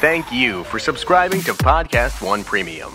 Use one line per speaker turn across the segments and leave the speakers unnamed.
thank you for subscribing to Podcast One Premium.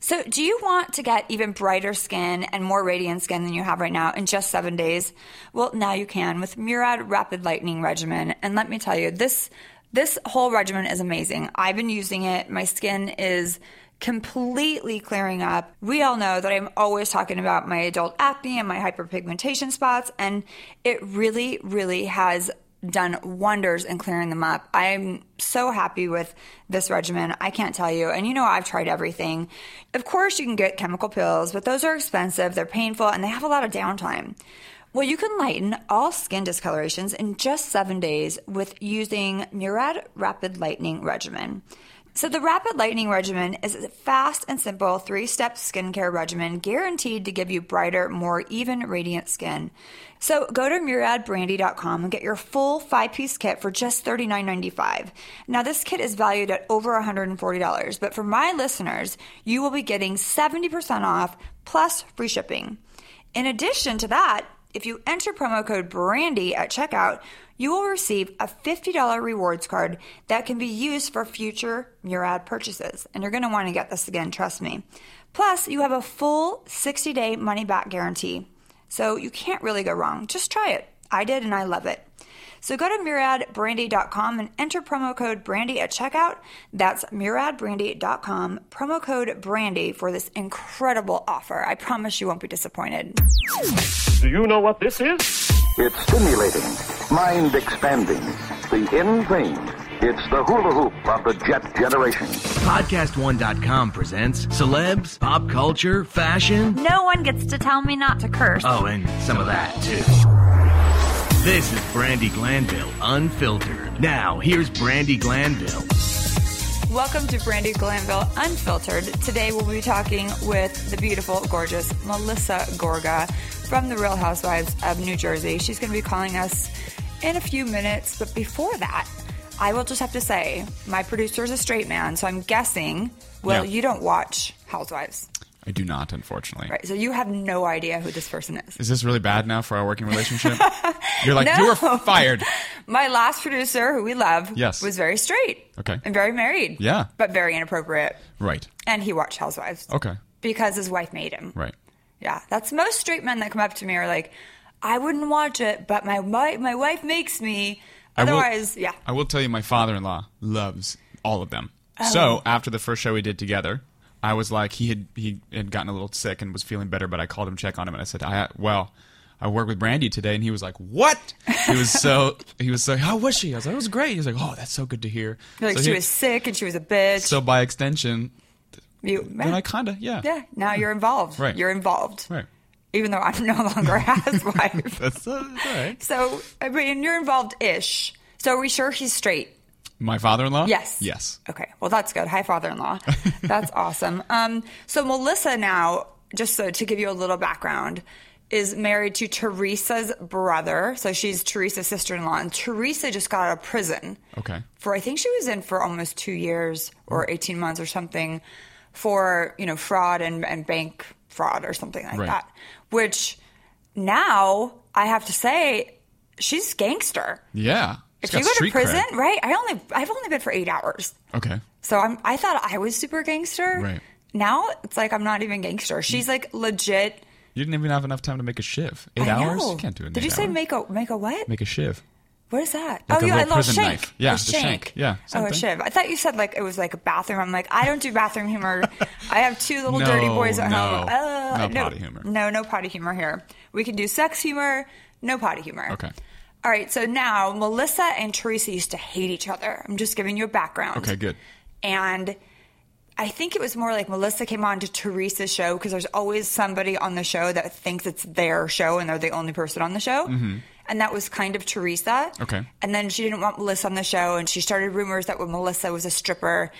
So, do you want to get even brighter skin and more radiant skin than you have right now in just seven days? Well, now you can with Murad Rapid Lightening Regimen. And let me tell you, this this whole regimen is amazing. I've been using it. My skin is completely clearing up. We all know that I'm always talking about my adult acne and my hyperpigmentation spots, and it really, really has done wonders in clearing them up. I'm so happy with this regimen. I can't tell you. And you know, I've tried everything. Of course, you can get chemical peels, but those are expensive, they're painful, and they have a lot of downtime. Well, you can lighten all skin discolorations in just seven days with using Murad Rapid Lightening Regimen. So, the Rapid Lightening Regimen is a fast and simple three step skincare regimen guaranteed to give you brighter, more even, radiant skin. So, go to muradbrandy.com and get your full five piece kit for just $39.95. Now, this kit is valued at over $140, but for my listeners, you will be getting 70% off plus free shipping. In addition to that, if you enter promo code BRANDY at checkout, you will receive a $50 rewards card that can be used for future Murad purchases. And you're going to want to get this again, trust me. Plus, you have a full 60 day money back guarantee. So you can't really go wrong. Just try it. I did and I love it. So go to muradbrandy.com and enter promo code brandy at checkout. That's muradbrandy.com, promo code brandy for this incredible offer. I promise you won't be disappointed.
Do you know what this is?
It's stimulating, mind expanding, the in thing. It's the hula hoop of the jet generation.
Podcast1.com presents celebs, pop culture, fashion.
No one gets to tell me not to curse.
Oh, and some of that, too. This is Brandi Glanville, unfiltered. Now, here's Brandi Glanville.
Welcome to Brandi Glanville Unfiltered. Today we'll be talking with the beautiful, gorgeous Melissa Gorga from the Real Housewives of New Jersey. She's going to be calling us in a few minutes, but before that, I will just have to say my producer is a straight man, so I'm guessing, well,
Yeah.
you don't watch Housewives.
I do not, unfortunately.
Right, so you have no idea who this person is.
Is this really bad now for our working relationship? You're like,
No.
you were fired.
My last producer, who we love,
Yes.
was very straight.
Okay.
And very married.
Yeah.
But very inappropriate.
Right.
And he watched Housewives.
Okay.
Because his wife made him.
Right.
Yeah, that's most straight men that come up to me are like, I wouldn't watch it, but my wife, my wife makes me.
I will-
Otherwise, yeah.
I will tell you, my father-in-law loves all of them.
Oh.
So after the first show we did together, I was like, he had he had gotten a little sick and was feeling better, but I called him check on him, and I said, I well. I work with Brandi today, and he was like, "What?" He was so he was so. How was she? I was like, "It was great." He was like, "Oh, that's so good to hear."
Like
So
she
he-
was sick and she was a bitch.
So by extension,
you,
then I kinda yeah
yeah. Now you're involved.
Right.
You're involved.
right.
Even though I'm no longer a housewife.
That's, uh, that's all right.
so I mean, you're involved ish. So are we sure he's straight?
My father-in-law.
Yes.
Yes.
Okay. Well, that's good. Hi, father-in-law. that's awesome. Um, so Melissa now, just so to give you a little background, is married to Teresa's brother. So she's Teresa's sister-in-law, and Teresa just got out of prison
Okay.
for I think she was in for almost two years or eighteen months or something for you know fraud and, and bank fraud or something like
Right.
that. Which now I have to say she's gangster.
Yeah.
If you go to prison,
cred.
right? I only I've only been for eight hours.
Okay.
So I'm I thought I was super gangster.
Right.
Now it's like I'm not even gangster. She's like legit.
You didn't even have enough time to make a shiv. Eight hours? You can't do it.
Did you say make a make a what?
make a shiv?
What is that?
Like
oh
a
yeah, I
little
love
prison
shank.
knife. Yeah,
a
the shank. Yeah, same
Oh, a shiv. I thought you said like it was like a bathroom. I'm like, I don't do bathroom humor. I have two little dirty boys at
no.
home. Uh,
No potty humor.
No, no potty humor here. We can do sex humor. No potty humor.
Okay.
All right. So now Melissa and Teresa used to hate each other. I'm just giving you a background.
Okay, good.
And I think it was more like Melissa came on to Teresa's show because there's always somebody on the show that thinks it's their show and they're the only person on the show. And that was kind of Teresa.
Okay.
And then she didn't want Melissa on the show and she started rumors that Melissa was a stripper.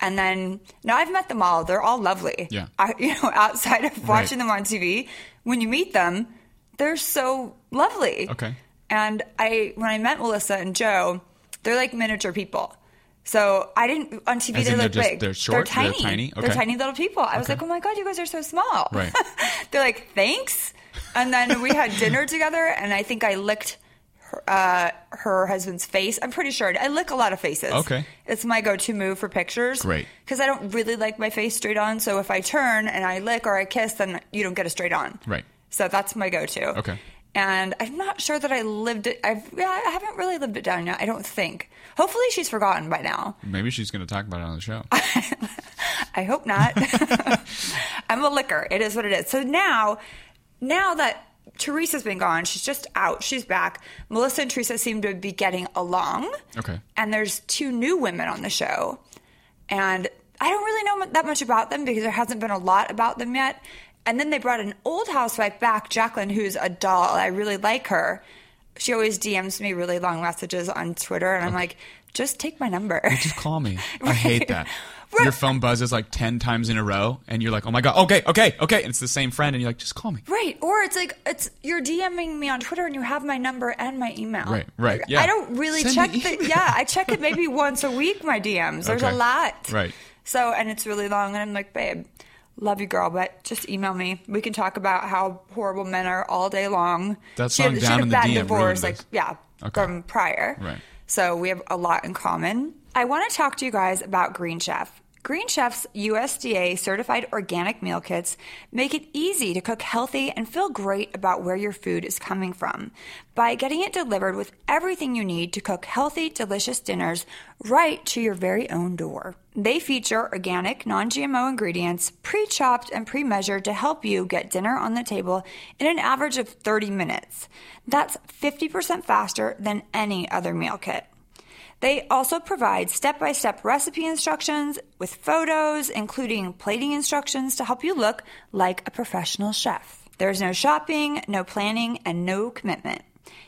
And then now I've met them all. They're all lovely.
Yeah.
I, you know, outside of watching them on TV, when you meet them, they're so lovely.
Okay.
And I, when I met Melissa and Joe, they're like miniature people. So I didn't on TV. They look
they're just-
big.
they're short? They're
tiny.
tiny?
They're tiny little people. I was like, oh my god, you guys are so small.
Right.
they're like, thanks. And then we had dinner together, and I think I licked uh, her husband's face. I'm pretty sure. I lick a lot of faces.
Okay.
It's my go-to move for pictures.
Great.
Because I don't really like my face straight on. So if I turn and I lick or I kiss, then you don't get a straight on.
Right.
So that's my go-to.
Okay.
And I'm not sure that I lived it. I've yeah, I haven't really lived it down yet. I don't think. Hopefully she's forgotten by now.
Maybe she's going to talk about it on the show.
I hope not. I'm a licker. It is what it is. So now, now that Teresa's been gone, she's just out. She's back. Melissa and Teresa seem to be getting along.
Okay.
And there's two new women on the show, and I don't really know that much about them because there hasn't been a lot about them yet. And then they brought an old housewife back, Jacqueline, who's a doll. I really like her. She always DMs me really long messages on Twitter, and I'm like, just take my number.
Just call me. I hate that.
Right.
Your phone buzzes like 10 times in a row, and you're like, oh my God, okay, okay, okay. And it's the same friend, and you're like, just call me.
Right. Or it's like it's you're DMing me on Twitter and you have my number and my email.
Right, right,
Like,
yeah.
I don't really
Send
check the yeah, I check it maybe once a week, my DMs. There's a lot.
Right.
So and it's really long and I'm like, babe, love you girl, but just email me. We can talk about how horrible men are all day long.
That
She had-
song
she
Down
had a bad
DM
divorce, like yeah,
Okay.
from prior.
Right.
So we have a lot in common. I want to talk to you guys about Green Chef. Green Chef's USDA certified organic meal kits make it easy to cook healthy and feel great about where your food is coming from by getting it delivered with everything you need to cook healthy, delicious dinners right to your very own door. They feature organic, non GMO ingredients, pre chopped and pre measured to help you get dinner on the table in an average of 30 minutes. That's 50% faster than any other meal kit. They also provide step by step recipe instructions with photos, including plating instructions to help you look like a professional chef. There's no shopping, no planning, and no commitment.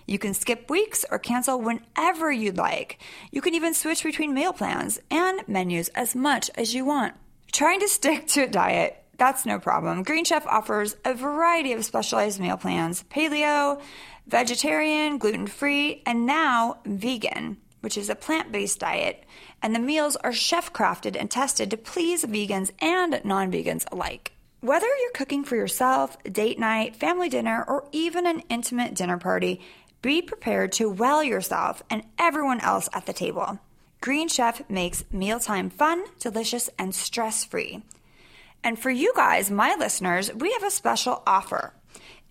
You can skip weeks or cancel whenever you'd like. You can even switch between meal plans and menus as much as you want. Trying to stick to a diet, that's no problem. Green Chef offers a variety of specialized meal plans paleo, vegetarian, gluten free, and now vegan, which is a plant based diet. And the meals are chef crafted and tested to please vegans and non vegans alike. Whether you're cooking for yourself, date night, family dinner, or even an intimate dinner party, be prepared to well yourself and everyone else at the table. Green Chef makes mealtime fun, delicious, and stress free. And for you guys, my listeners, we have a special offer.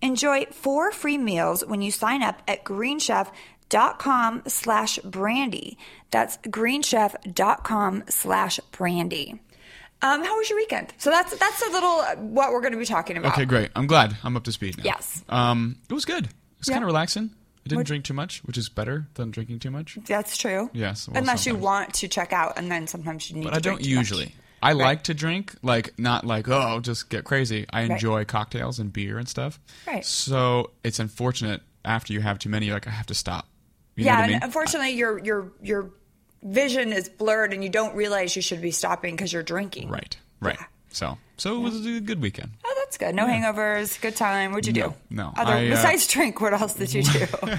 Enjoy four free meals when you sign up at greenchef.com slash brandy. That's greenchef.com slash brandy. Um, how was your weekend? So that's that's a little uh, what we're going to be talking about.
Okay, great. I'm glad. I'm up to speed now.
Yes.
Um, it was good. It was
Yeah.
kind of relaxing. I didn't
What-
drink too much, which is better than drinking too much.
That's true.
Yes, well,
Unless you want to check out, and then sometimes you need
But
to
I don't
too much.
usually. I like to drink, like not like oh, just get crazy. I
Right.
enjoy cocktails and beer and stuff.
Right.
So it's unfortunate after you have too many, you're like I have to stop. You know
yeah,
I
and
mean?
unfortunately, your your your vision is blurred, and you don't realize you should be stopping because you're drinking.
Right. Right.
Yeah.
So so it was a good weekend.
Oh, that's good. No hangovers. Good time. What'd you do?
no.
Other,
I, uh,
besides drink, what else did you do?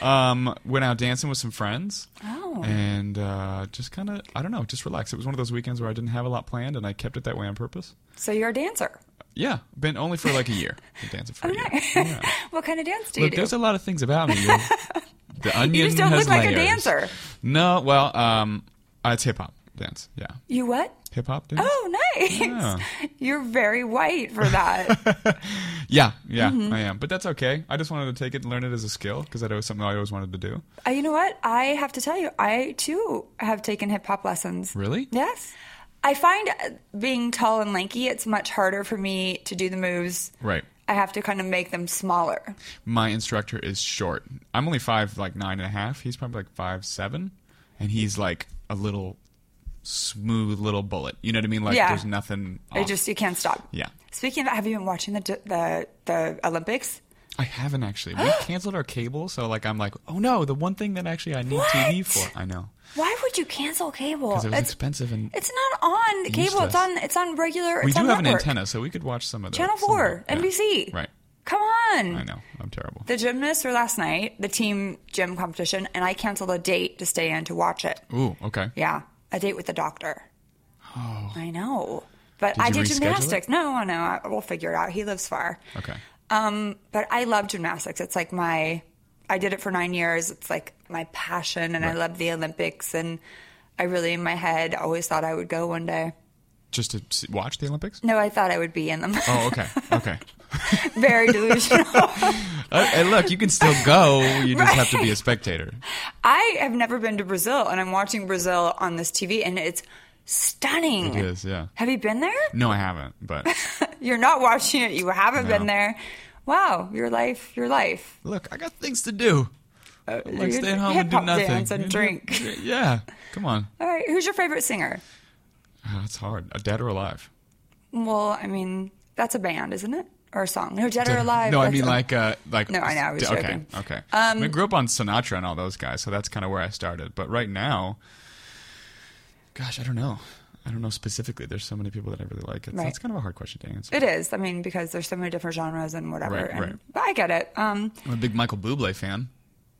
Um, went out dancing with some friends.
Oh.
And uh, just kind of, I don't know, just relax. It was one of those weekends where I didn't have a lot planned, and I kept it that way on purpose.
so you're a dancer.
Yeah, been only for like a year. Been dancing for a year. Yeah.
what kind of dance do
Look,
you do?
there's a lot of things about me. The onion
you just don't look like a dancer.
No, well, um, it's hip hop dance. Yeah,
You what?
hip hop dance.
Oh, nice.
Yeah.
You're very white for that.
Yeah, yeah,
Mm-hmm.
I am. But that's okay. I just wanted to take it and learn it as a skill because that was something I always wanted to do.
uh, you know what? I have to tell you, I too have taken hip hop lessons.
Really?
Yes. I find uh, being tall and lanky, it's much harder for me to do the moves.
Right.
I have to kind of make them smaller.
My instructor is short. I'm only five, like nine and a half. He's probably like five seven, and he's like a little smooth little bullet. You know what I mean? Like
Yeah.
there's nothing. Off.
just you can't stop.
Yeah.
Speaking of, that, have you been watching the the the Olympics?
I haven't actually. We canceled our cable, so like I'm like, oh no, the one thing that actually I need TV for. I know
Why would you cancel cable?
because it was
It's
expensive and
it's not on cable. It's on it's on regular.
we
it's
do
on
have an antenna, so we could watch some of the
Channel four,
it. Yeah.
NBC.
Right.
Come on.
I know. I'm terrible.
The gymnasts were last night, the team gym competition, and I canceled a date to stay in to watch it.
Ooh. Okay.
Yeah, a date with the doctor. Oh. I know. But
Did
I did
reschedule it?
gymnastics. No, no, I- we'll figure it out. He lives far.
Okay.
Um, but I love gymnastics. It's like my I did it for nine years. It's like my passion, and I love the Olympics. And I really, in my head, always thought I would go one day.
Just to watch the Olympics?
No, I thought I would be in them.
Oh, okay. Okay.
Very delusional.
Uh, and look, you can still go. You just have to be a spectator.
I have never been to Brazil, and I'm watching Brazil on this TV, and it's stunning.
It is, yeah.
Have you been there?
No, I haven't. But
You're not watching it. You haven't
No.
been there. Wow, your life, your life.
look, I got things to do. Uh, I like stay at home and do nothing.
dance and drink.
Yeah. Come on.
All right, who's your favorite singer?
Oh, that's hard. A dead or alive?
Well, I mean, that's a band, isn't it? Or song? No, Dead or Alive.
No, I
that's
mean
a-
like uh like
No, I know, I was
okay,
joking.
okay. I, mean, I grew up on Sinatra and all those guys, so that's kind of where I started. But right now, gosh, I don't know. I don't know specifically. There's so many people that I really like. It's,
Right.
That's kind of a hard question to answer.
It is. I mean, because there's so many different genres and whatever.
Right,
and,
right.
But I get it. Um,
I'm a big Michael Bublé fan.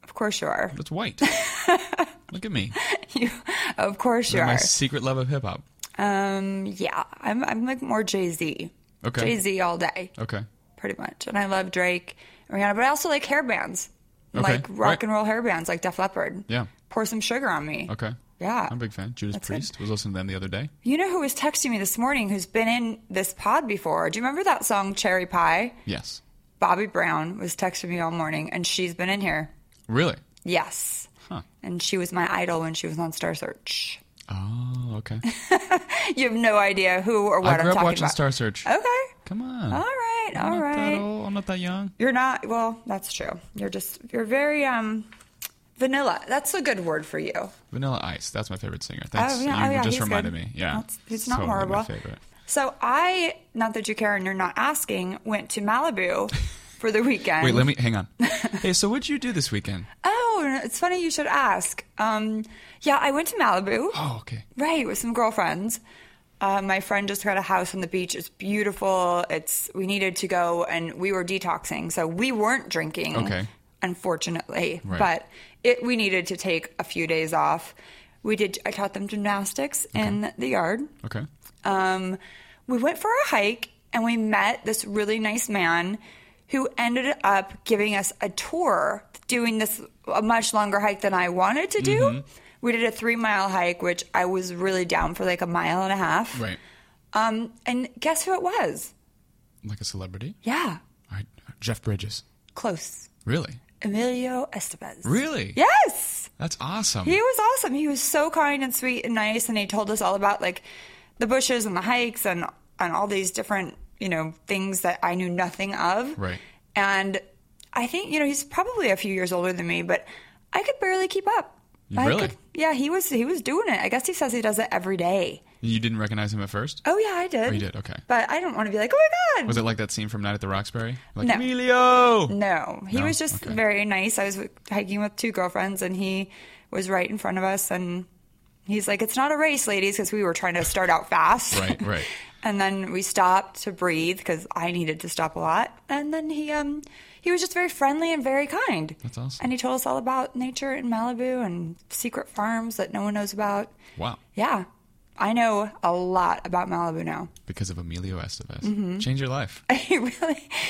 of course you are.
But it's white. Look at me.
You, of course you are.
My secret love of hip hop.
Um, yeah, I'm. I'm like more Jay Z.
Okay.
Jay Z all day,
Okay.
pretty much. And I love Drake, and Rihanna, but I also like hair bands,
Okay,
like rock
right.
and roll hair bands, like Def Leppard.
Yeah.
Pour some sugar on me.
Okay.
Yeah.
I'm a big fan. Judas
That's good.
Priest was listening to them the other day.
You know who was texting me this morning? Who's been in this pod before? Do you remember that song Cherry Pie?
Yes.
Bobbie Brown was texting me all morning, and she's been in here.
Really?
Yes.
Huh.
And she was my idol when she was on Star Search.
Oh, okay.
You have no idea who or what
I grew
am
up
talking
watching
about.
Star Search.
Okay.
Come on.
All right.
I'm
All
not
right.
That old. I'm not that young.
You're not. Well, that's true. You're just. You're very um, vanilla. That's a good word for you.
Vanilla Ice. That's my favorite singer. Thanks.
oh yeah.
you
oh yeah.
just
he's
reminded
good.
me. Yeah.
That's, he's not
Totally
horrible.
My favorite.
So I, not that you care, and you're not asking, went to Malibu for the weekend.
Wait, let me hang on. hey, so what'd you do this weekend?
Oh, it's funny you should ask. Um, yeah, I went to Malibu.
Oh, okay.
Right, with some girlfriends. Uh, my friend just got a house on the beach. It's beautiful. It's we needed to go, and we were detoxing, so we weren't drinking.
Okay.
Unfortunately,
Right.
but it we needed to take a few days off. We did. I taught them gymnastics in the yard.
Okay.
Um, we went for a hike, and we met this really nice man who ended up giving us a tour, doing this a much longer hike than I wanted to do.
Mm-hmm.
We did a three mile hike, which I was really down for like a mile and a half.
Right.
Um, and guess who it was?
Like a celebrity?
Yeah,
All right. Jeff Bridges.
close.
Really?
Emilio Estevez.
Really?
Yes.
That's awesome.
He was awesome. He was so kind and sweet and nice, and he told us all about like the bushes and the hikes and and all these different you know things that I knew nothing of.
Right.
And I think you know he's probably a few years older than me, but I could barely keep up.
Really?
could- yeah, he was he was doing it. I guess he says he does it every day.
You didn't recognize him at first?
Oh yeah, I did.
Oh, you did? Okay.
But I don't want to be like, oh my god.
Was it like that scene from Night at the Roxbury? Like,
No.
Emilio!
No, he
No?
was just
Okay.
very nice. I was hiking with two girlfriends, and he was right in front of us. And he's like, "It's not a race, ladies," because we were trying to start out fast.
Right, right.
and then we stopped to breathe because I needed to stop a lot. And then he um he was just very friendly and very kind.
That's awesome.
And he told us all about nature in Malibu and secret farms that no one knows about.
Wow.
Yeah, I know a lot about Malibu now.
Because of Emilio Estevez. Change your life.
He really,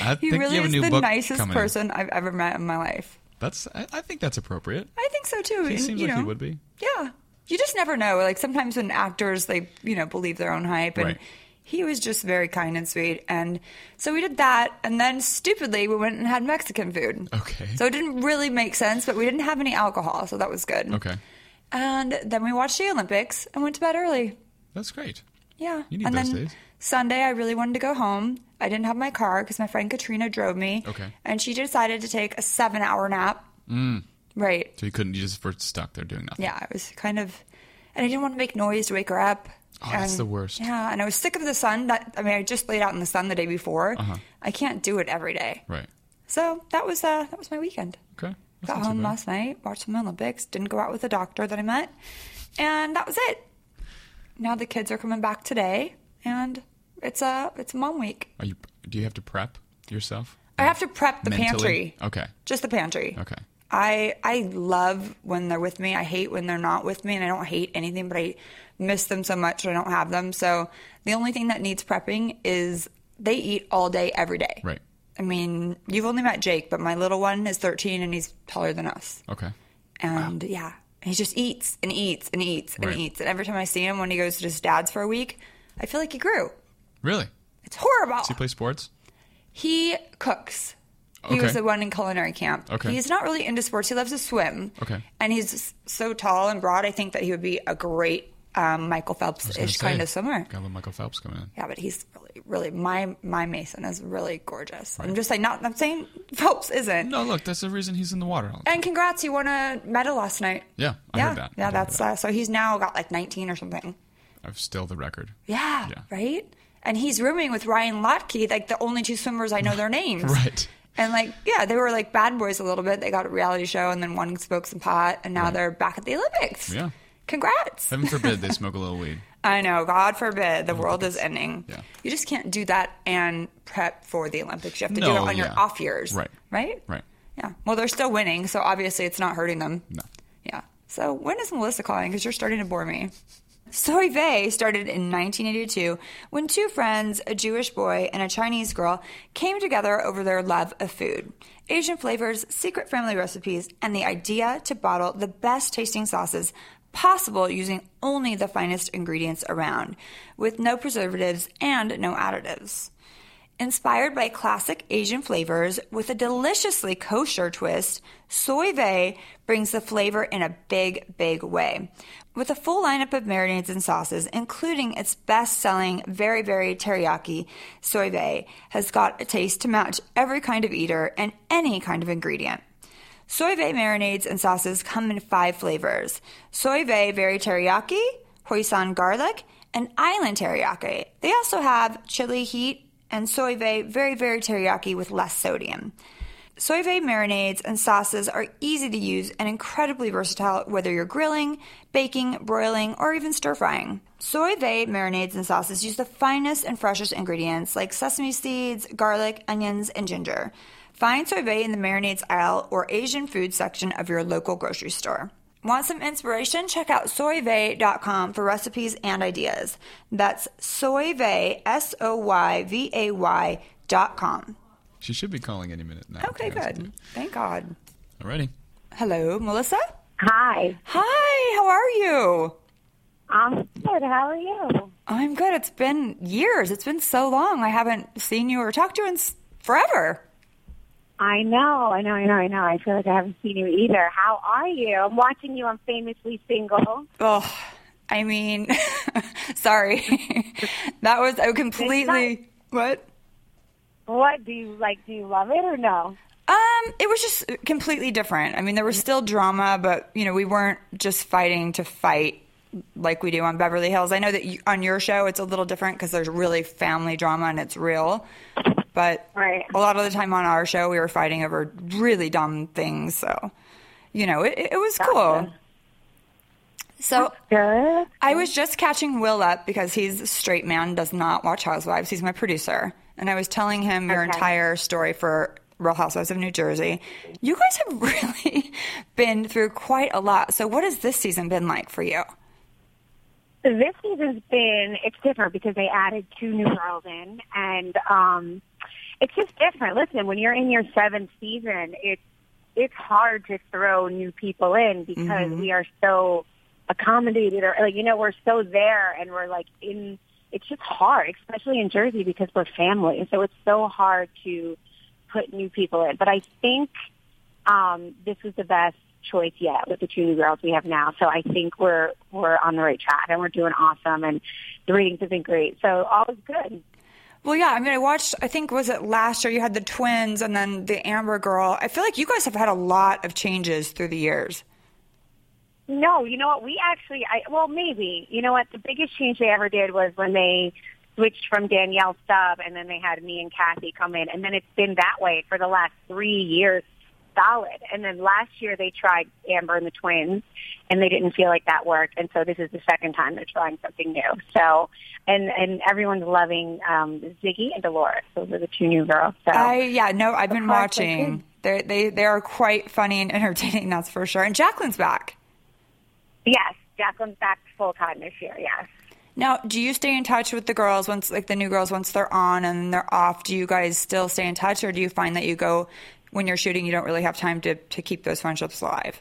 I
he
think you
really
have a
is
new
the nicest person I've ever met in my life.
That's. I, I think that's appropriate.
I think so too.
He
And,
seems like
know,
he would be.
Yeah, you just never know. Like sometimes when actors, they you know believe their own hype, and
Right.
He was just very kind and sweet. And so we did that, and then stupidly we went and had Mexican food.
Okay.
So it didn't really make sense, but we didn't have any alcohol, so that was good.
Okay.
And then we watched the Olympics and went to bed early.
That's great.
Yeah.
You need
and
those
then
days.
Sunday, I really wanted to go home. I didn't have my car because my friend Katrina drove me.
Okay.
And she decided to take a seven-hour nap. Mm. Right.
So you couldn't. You just were stuck there doing nothing.
yeah, I was kind of, and I didn't want to make noise to wake her up.
Oh, that's
And-
the worst.
Yeah, and I was sick of the sun. That I mean, I just laid out in the sun the day before.
Uh-huh.
I can't do it every day.
Right.
So that was uh, that was my weekend.
Okay. That's
Got home last night, watched some Olympics, didn't go out with the doctor that I met, and that was it. Now the kids are coming back today, and it's a it's mom week.
Are you? Do you have to prep yourself?
I have to prep the
Mentally?
pantry.
Okay.
Just the pantry.
Okay.
I I love when they're with me. I hate when they're not with me, and I don't hate anything, but I miss them so much I don't have them. So the only thing that needs prepping is they eat all day every day.
Right.
I mean, you've only met Jake, but my little one is 13 and he's taller than us.
Okay.
And yeah, he just eats and eats and eats and
Right.
eats. And every time I see him when he goes to his dad's for a week, I feel like he grew.
Really?
It's horrible.
Does he play sports?
He cooks. He
Okay.
was the one in culinary camp.
Okay.
He's not really into sports. He loves to swim.
Okay.
And he's so tall and broad. I think that he would be a great um, Michael Phelps ish kind of swimmer.
Got a little Michael Phelps coming in.
Yeah, but he's really, really my my Mason is really gorgeous. I'm just like not. I'm saying Phelps isn't.
No, look, that's the reason he's in the water. all the time.
And congrats, you won a medal last night.
Yeah, I
yeah,
heard that.
Yeah, that's
hear
uh, so he's now got like 19 or something.
I've still the record.
Yeah,
Yeah.
right. And he's rooming with Ryan Lochte, like the only two swimmers I know their names.
Right.
And like, yeah, they were like bad boys a little bit. They got a reality show, and then one spoke some pot, and now
Right.
they're back at the Olympics.
Yeah.
Congrats.
Heaven forbid they smoke a little weed.
I know. God forbid the world is ending.
Yeah.
You just can't do that and prep for the Olympics. You have to do it on your off years.
Right.
Right?
Right.
Yeah. Well, they're still winning, so obviously it's not hurting them.
No.
Yeah. So when is Melissa calling? Because you're starting to bore me. Soy Vay started in 1982 when two friends, a Jewish boy and a Chinese girl, came together over their love of food, Asian flavors, secret family recipes, and the idea to bottle the best tasting sauces possible using only the finest ingredients around, with no preservatives and no additives. Inspired by classic Asian flavors with a deliciously kosher twist, Soy Vay brings the flavor in a big, big way. With a full lineup of marinades and sauces, including its best selling very, very teriyaki, Soy Vay has got a taste to match every kind of eater and any kind of ingredient. Soy Vay marinades and sauces come in five flavors Soy Vay Very Teriyaki, Hoisin Garlic, and Island Teriyaki. They also have chili heat and Soy Vay Very Very Teriyaki with less sodium. Soy Vay marinades and sauces are easy to use and incredibly versatile whether you're grilling, baking, broiling, or even stir frying. Soy Vay marinades and sauces use the finest and freshest ingredients like sesame seeds, garlic, onions, and ginger. Find Soy Vay in the marinades aisle or Asian food section of your local grocery store. Want some inspiration? Check out soyvay.com for recipes and ideas. That's soyvay, S O Y V A Y dot com.
She should be calling any minute now.
Okay,
to be honest
good. Thank God.
you. Alrighty.
Hello, Melissa?
Hi.
Hi, how are you?
I'm good. How are you?
I'm good. It's been years. It's been so long. I haven't seen you or talked to you in forever.
I know, I know, I know, I know. I feel like I haven't seen you either. How are you? I'm watching you on Famously Single.
Oh, I mean, sorry. that was a completely. What?
What do you like? Do you love it or no?
Um, it was just completely different. I mean, there was still drama, but you know, we weren't just fighting to fight like we do on Beverly Hills. I know that you, on your show it's a little different because there's really family drama and it's real. But
Right.
a lot of the time on our show, we were fighting over really dumb things. So, you know, it, it was cool. So I was just catching Will up because he's a straight man, does not watch Housewives. He's my producer. And I was telling him your entire story for Real Housewives of New Jersey. You guys have really been through quite a lot. So, what has this season been like for you?
This season's been it's different because they added two new girls in, and um, it's just different. Listen, when you're in your seventh season, it's it's hard to throw new people in because we are so accommodated, or like you know, we're so there, and we're like in. It's just hard, especially in Jersey because we're family, so it's so hard to put new people in. But I think um, this was the best choice yet with the two new girls we have now. So I think we're we're on the right track and we're doing awesome and the ratings have been great. So all is good.
Well, yeah, I mean, I watched, I think, was it last year you had the twins and then the Amber girl. I feel like you guys have had a lot of changes through the years.
No, you know what? We actually, I well, maybe. You know what? The biggest change they ever did was when they switched from Danielle Staub, and then they had me and Kathy come in, and then it's been that way for the last three years, solid. And then last year they tried Amber and the twins, and they didn't feel like that worked, and so this is the second time they're trying something new. So, and and everyone's loving um, Siggy and Dolores. Those are the two new girls. So
I, yeah, no, I've been watching. They they they are quite funny and entertaining, that's for sure. And Jacqueline's back.
yes, Jacqueline's back full time this year. Yes.
Now, do you stay in touch with the girls once, like the new girls, once they're on and they're off? Do you guys still stay in touch, or do you find that you go when you're shooting, you don't really have time to to keep those friendships alive?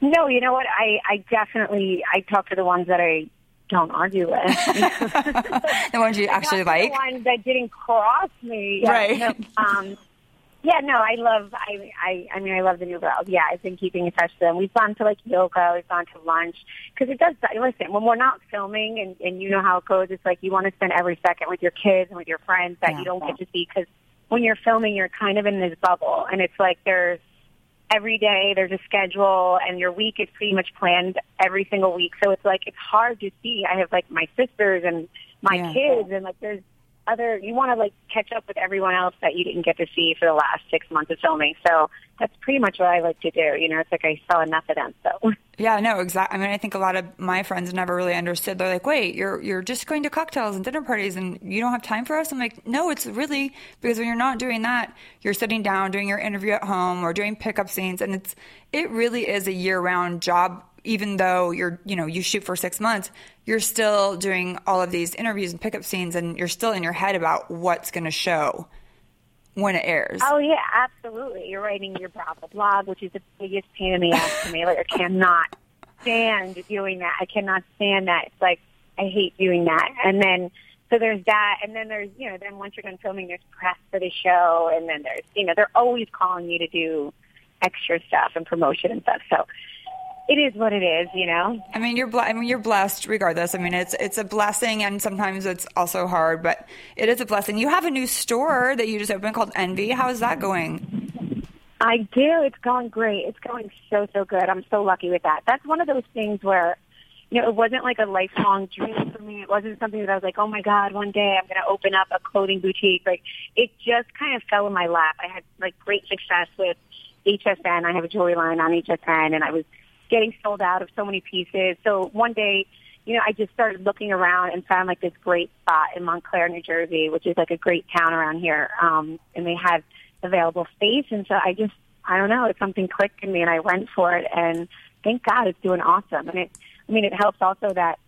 No, you know what? I I definitely I talk to the ones that I don't argue with.
the ones you actually like,
the ones that didn't cross me. Yeah,
Right.
No, um, yeah, no, I love. I, I, I mean, I love the new girls. Yeah, I've been keeping in touch with them. We've gone to like yoga. We've gone to lunch because it does. Listen, when we're not filming, and and you know how it goes, it's like you want to spend every second with your kids and with your friends that
Yeah.
you don't get to see because when you're filming, you're kind of in this bubble, and it's like there's every day there's a schedule and your week is pretty much planned every single week. So it's like it's hard to see. I have like my sisters and my
Yeah.
kids and like there's other you want to like catch up with everyone else that you didn't get to see for the last six months of filming. So that's pretty much what I like to do. You know, it's like I saw enough of them. So
Yeah, no, exactly. I mean, I think a lot of my friends never really understood. They're like, "Wait, you're you're just going to cocktails and dinner parties, and you don't have time for us." I'm like, "No, it's really because when you're not doing that, you're sitting down doing your interview at home or doing pickup scenes, and it's it really is a year round job. Even though you're you know you shoot for six months, you're still doing all of these interviews and pickup scenes, and you're still in your head about what's going to show when it airs.
Oh yeah, absolutely. You're writing your Bravo blog, which is the biggest pain in the ass to me. Like I cannot stand doing that. I cannot stand that. It's like I hate doing that. And then so there's that, and then there's you know then once you're done filming, there's press for the show, and then there's you know they're always calling you to do extra stuff and promotion and stuff. So it is what it is, you know.
I mean, you're. Ble- I mean, you're blessed regardless. I mean, it's it's a blessing, and sometimes it's also hard, but it is a blessing. You have a new store that you just opened called Envy. How is that going?
I do. It's going great. It's going so so good. I'm so lucky with that. That's one of those things where, you know, it wasn't like a lifelong dream for me. It wasn't something that I was like, oh my god, one day I'm going to open up a clothing boutique. Like it just kind of fell in my lap. I had like great success with HSN. I have a jewelry line on HSN, and I was getting sold out of so many pieces. So one day. You know, I just started looking around and found like this great spot in Montclair, New Jersey, which is like a great town around here. Um, and they had available space. And so I just, I don't know, something clicked in me and I went for it. And thank God it's doing awesome. And it, I mean, it helps also that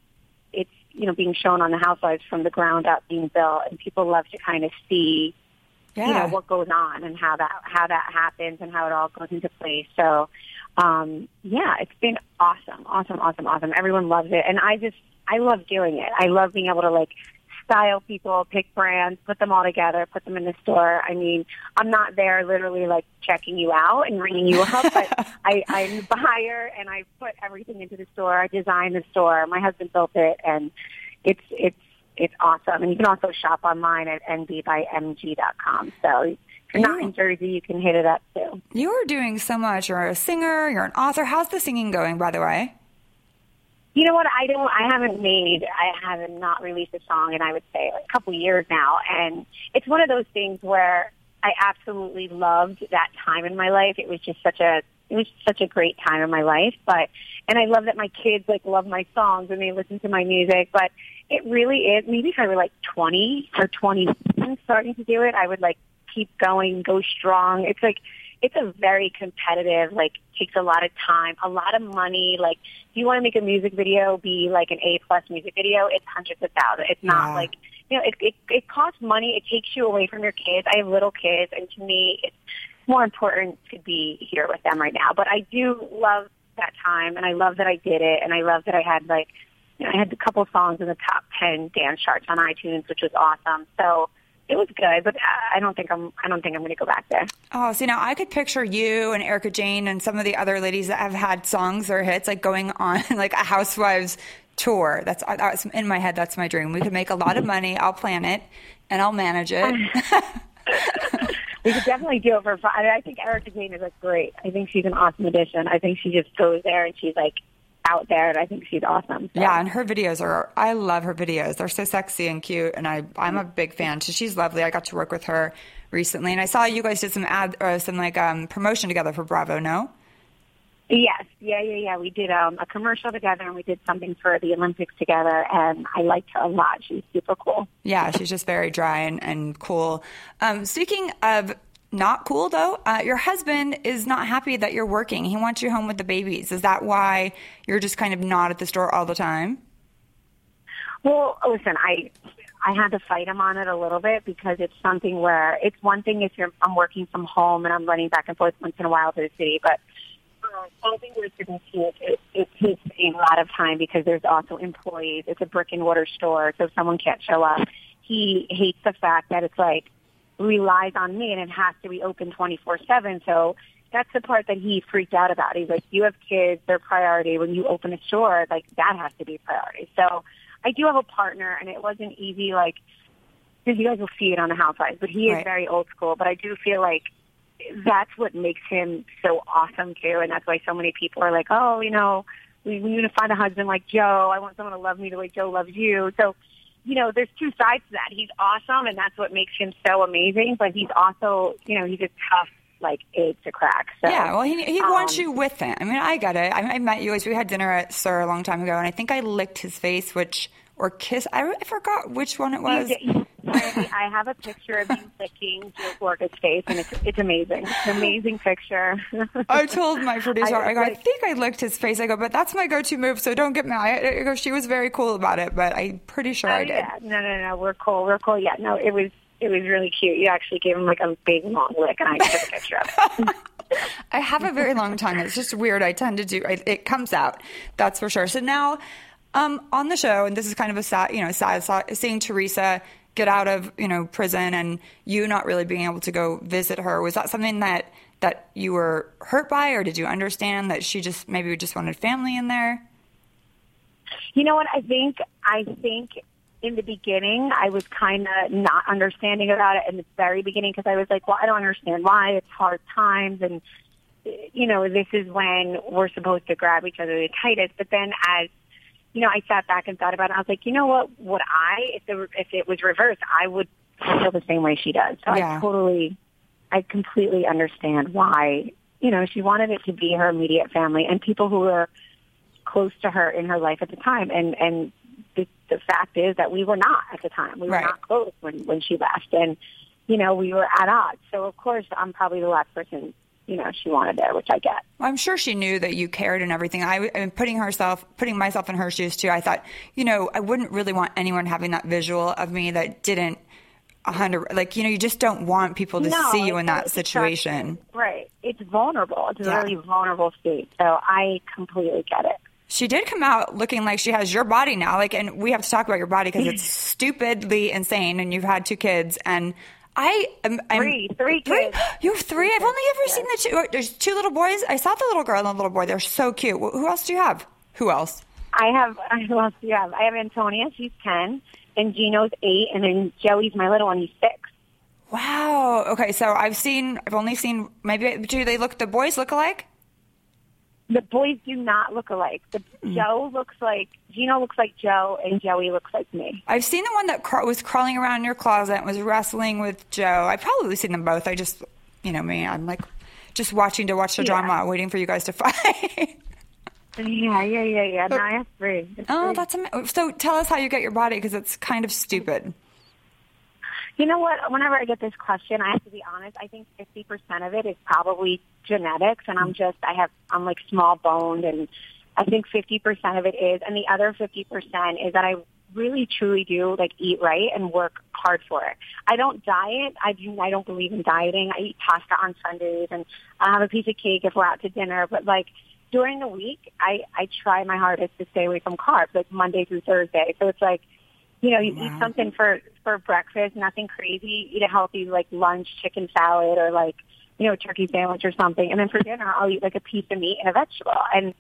it's, you know, being shown on the housewives from the ground up being built and people love to kind of see,
Yeah.
you know, what goes on and how that, how that happens and how it all goes into place. So, um, yeah, it's been awesome, awesome, awesome, awesome. Everyone loves it. And I just, I love doing it. I love being able to like style people, pick brands, put them all together, put them in the store. I mean, I'm not there literally like checking you out and ringing you up, but I, I'm the buyer and I put everything into the store. I design the store. My husband built it and it's, it's, it's awesome. And you can also shop online at envybymg.com. So if you're not in Jersey, you can hit it up too.
You are doing so much. You're a singer. You're an author. How's the singing going, by the way?
You know what? I don't. I haven't made. I haven't not released a song in I would say like a couple years now, and it's one of those things where I absolutely loved that time in my life. It was just such a. It was such a great time in my life, but and I love that my kids like love my songs and they listen to my music. But it really is. Maybe if I were like twenty or twenty starting to do it, I would like keep going, go strong. It's like it's a very competitive, like takes a lot of time, a lot of money. Like if you want to make a music video be like an A plus music video, it's hundreds of thousands. It's not
Yeah.
like you know, it, it it costs money. It takes you away from your kids. I have little kids, and to me, it's more important to be here with them right now. But I do love that time, and I love that I did it, and I love that I had like, you know, I had a couple songs in the top ten dance charts on iTunes, which was awesome. So it was good, but I- I don't think I'm I don't think I'm going to go back there.
Oh, see now I could picture you and Erika Jayne and some of the other ladies that have had songs or hits like going on like a Housewives tour. That's that's in my head. That's my dream. We could make a lot of money. I'll plan it and I'll manage it.
We could definitely do it for fun. I think Erika Jayne is like great. I think she's an awesome addition. I think she just goes there and she's like out there, and I think she's awesome. So.
Yeah, and her videos are I love her videos. They're so sexy and cute and I I'm a big fan. So she's lovely. I got to work with her recently and I saw you guys did some ad or some like um promotion together for Bravo, no?
Yes, yeah, yeah, yeah. We did um, a commercial together, and we did something for the Olympics together, and I liked her a lot. She's super cool.
Yeah, she's just very dry and, and cool. Um, speaking of not cool, though, uh, your husband is not happy that you're working. He wants you home with the babies. Is that why you're just kind of not at the store all the time?
Well, listen, I I had to fight him on it a little bit because it's something where it's one thing if you're I'm working from home and I'm running back and forth once in a while to the city, but uh, something where it's it, it, it takes a lot of time because there's also employees. It's a brick and mortar store, so if someone can't show up, he hates the fact that it's like relies on me and it has to be open 24/7. So that's the part that he freaked out about. He's like, "You have kids; they're priority. When you open a store, like that has to be priority." So I do have a partner, and it wasn't easy, like because you guys will see it on the Housewives. But he is
Right.
very old school. But I do feel like that's what makes him so awesome too, and that's why so many people are like, "Oh, you know, we, we need to find a husband like Joe. I want someone to love me the way Joe loves you." So you know, there's two sides to that. He's awesome, and that's what makes him so amazing. But he's also, you know, he's a tough like egg to crack. So
Yeah, well, he, he wants
um,
you with him. I mean, I get it. I, I met you as we had dinner at SUR a long time ago, and I think I licked his face, which or kiss. I, I forgot which one it was.
You, I have a picture of you licking Joe Gorga's face, and it's it's amazing. It's an amazing picture.
I told my producer, I,
I-
go, I think I licked his face. I go, but that's my go-to move, so don't get mad. I, I go, she was very cool about it, but I'm pretty sure I
Oh,
did.
yeah, no, no, no, we're cool, we're cool. Yeah, no, it was it was really cute. You actually gave him like a big long lick, and I took a picture of it.
I have a very long tongue. It's just weird. I tend to do. I, it comes out. That's for sure. So now, um, on the show, and this is kind of a sad, you know, sad, sad seeing Teresa get out of you know prison and you not really being able to go visit her. Was that something that that you were hurt by, or did you understand that she just maybe just wanted family in there?
You know what? I think I think in the beginning I was kind of not understanding about it in the very beginning because I was like, well, I don't understand why it's hard times and you know this is when we're supposed to grab each other the tightest. But then as you know, I sat back and thought about it. I was like, you know what? Would I, if the if it was reversed, I would feel the same way she does. So
Yeah.
I totally, I completely understand why. You know, she wanted it to be her immediate family and people who were close to her in her life at the time. And and the, the fact is that we were not at the time. We
Right.
were not close when when she left, and you know we were at odds. So of course, I'm probably the last person you know she wanted there, which I get.
I'm sure she knew that you cared and everything. I, I mean, putting herself, putting myself in her shoes too. I thought, you know, I wouldn't really want anyone having that visual of me that didn't hundred. Like, you know, you just don't want people to
No,
see you in that situation.
Right. It's vulnerable. It's a
Yeah.
really vulnerable state. So I completely get it.
She did come out looking like she has your body now. Like, and we have to talk about your body because it's stupidly insane, and you've had two kids. And I am I'm,
Three. Three kids.
You have three. I've only ever seen the two. Oh, there's two little boys. I saw the little girl and the little boy. They're so cute. Who else do you have? Who else?
I have, who else do you have? I have Antonia. She's 10. And Gino's 8. And then Joey's my little one. He's 6.
Wow. Okay, so I've seen. I've only seen. Maybe do they look? The boys look alike?
The boys do not look alike. The mm. Joe looks like, Gino looks like Joe, and Joey looks like me.
I've seen the one that cra- was crawling around in your closet and was wrestling with Joe. I've probably seen them both. I just, you know me. I'm like just watching to watch the
Yeah.
drama, waiting for you guys to fight.
Yeah, yeah, yeah, yeah. I have three.
oh,
Three.
that's amazing. So tell us how you get your body because it's kind of stupid.
You know what? Whenever I get this question, I have to be honest. I think 50% of it is probably genetics, and I'm just, I have, I'm like small boned, and I think 50% of it is, and the other 50% is that I really truly do like eat right and work hard for it. I don't diet. I do. I don't believe in dieting. I eat pasta on Sundays, and I have a piece of cake if we're out to dinner. But like during the week, I I try my hardest to stay away from carbs, like Monday through Thursday. So it's like you know, you eat something for for breakfast, nothing crazy. Eat a healthy like lunch, chicken salad, or like you know, turkey sandwich or something. And then for dinner, I'll eat like a piece of meat and a vegetable. And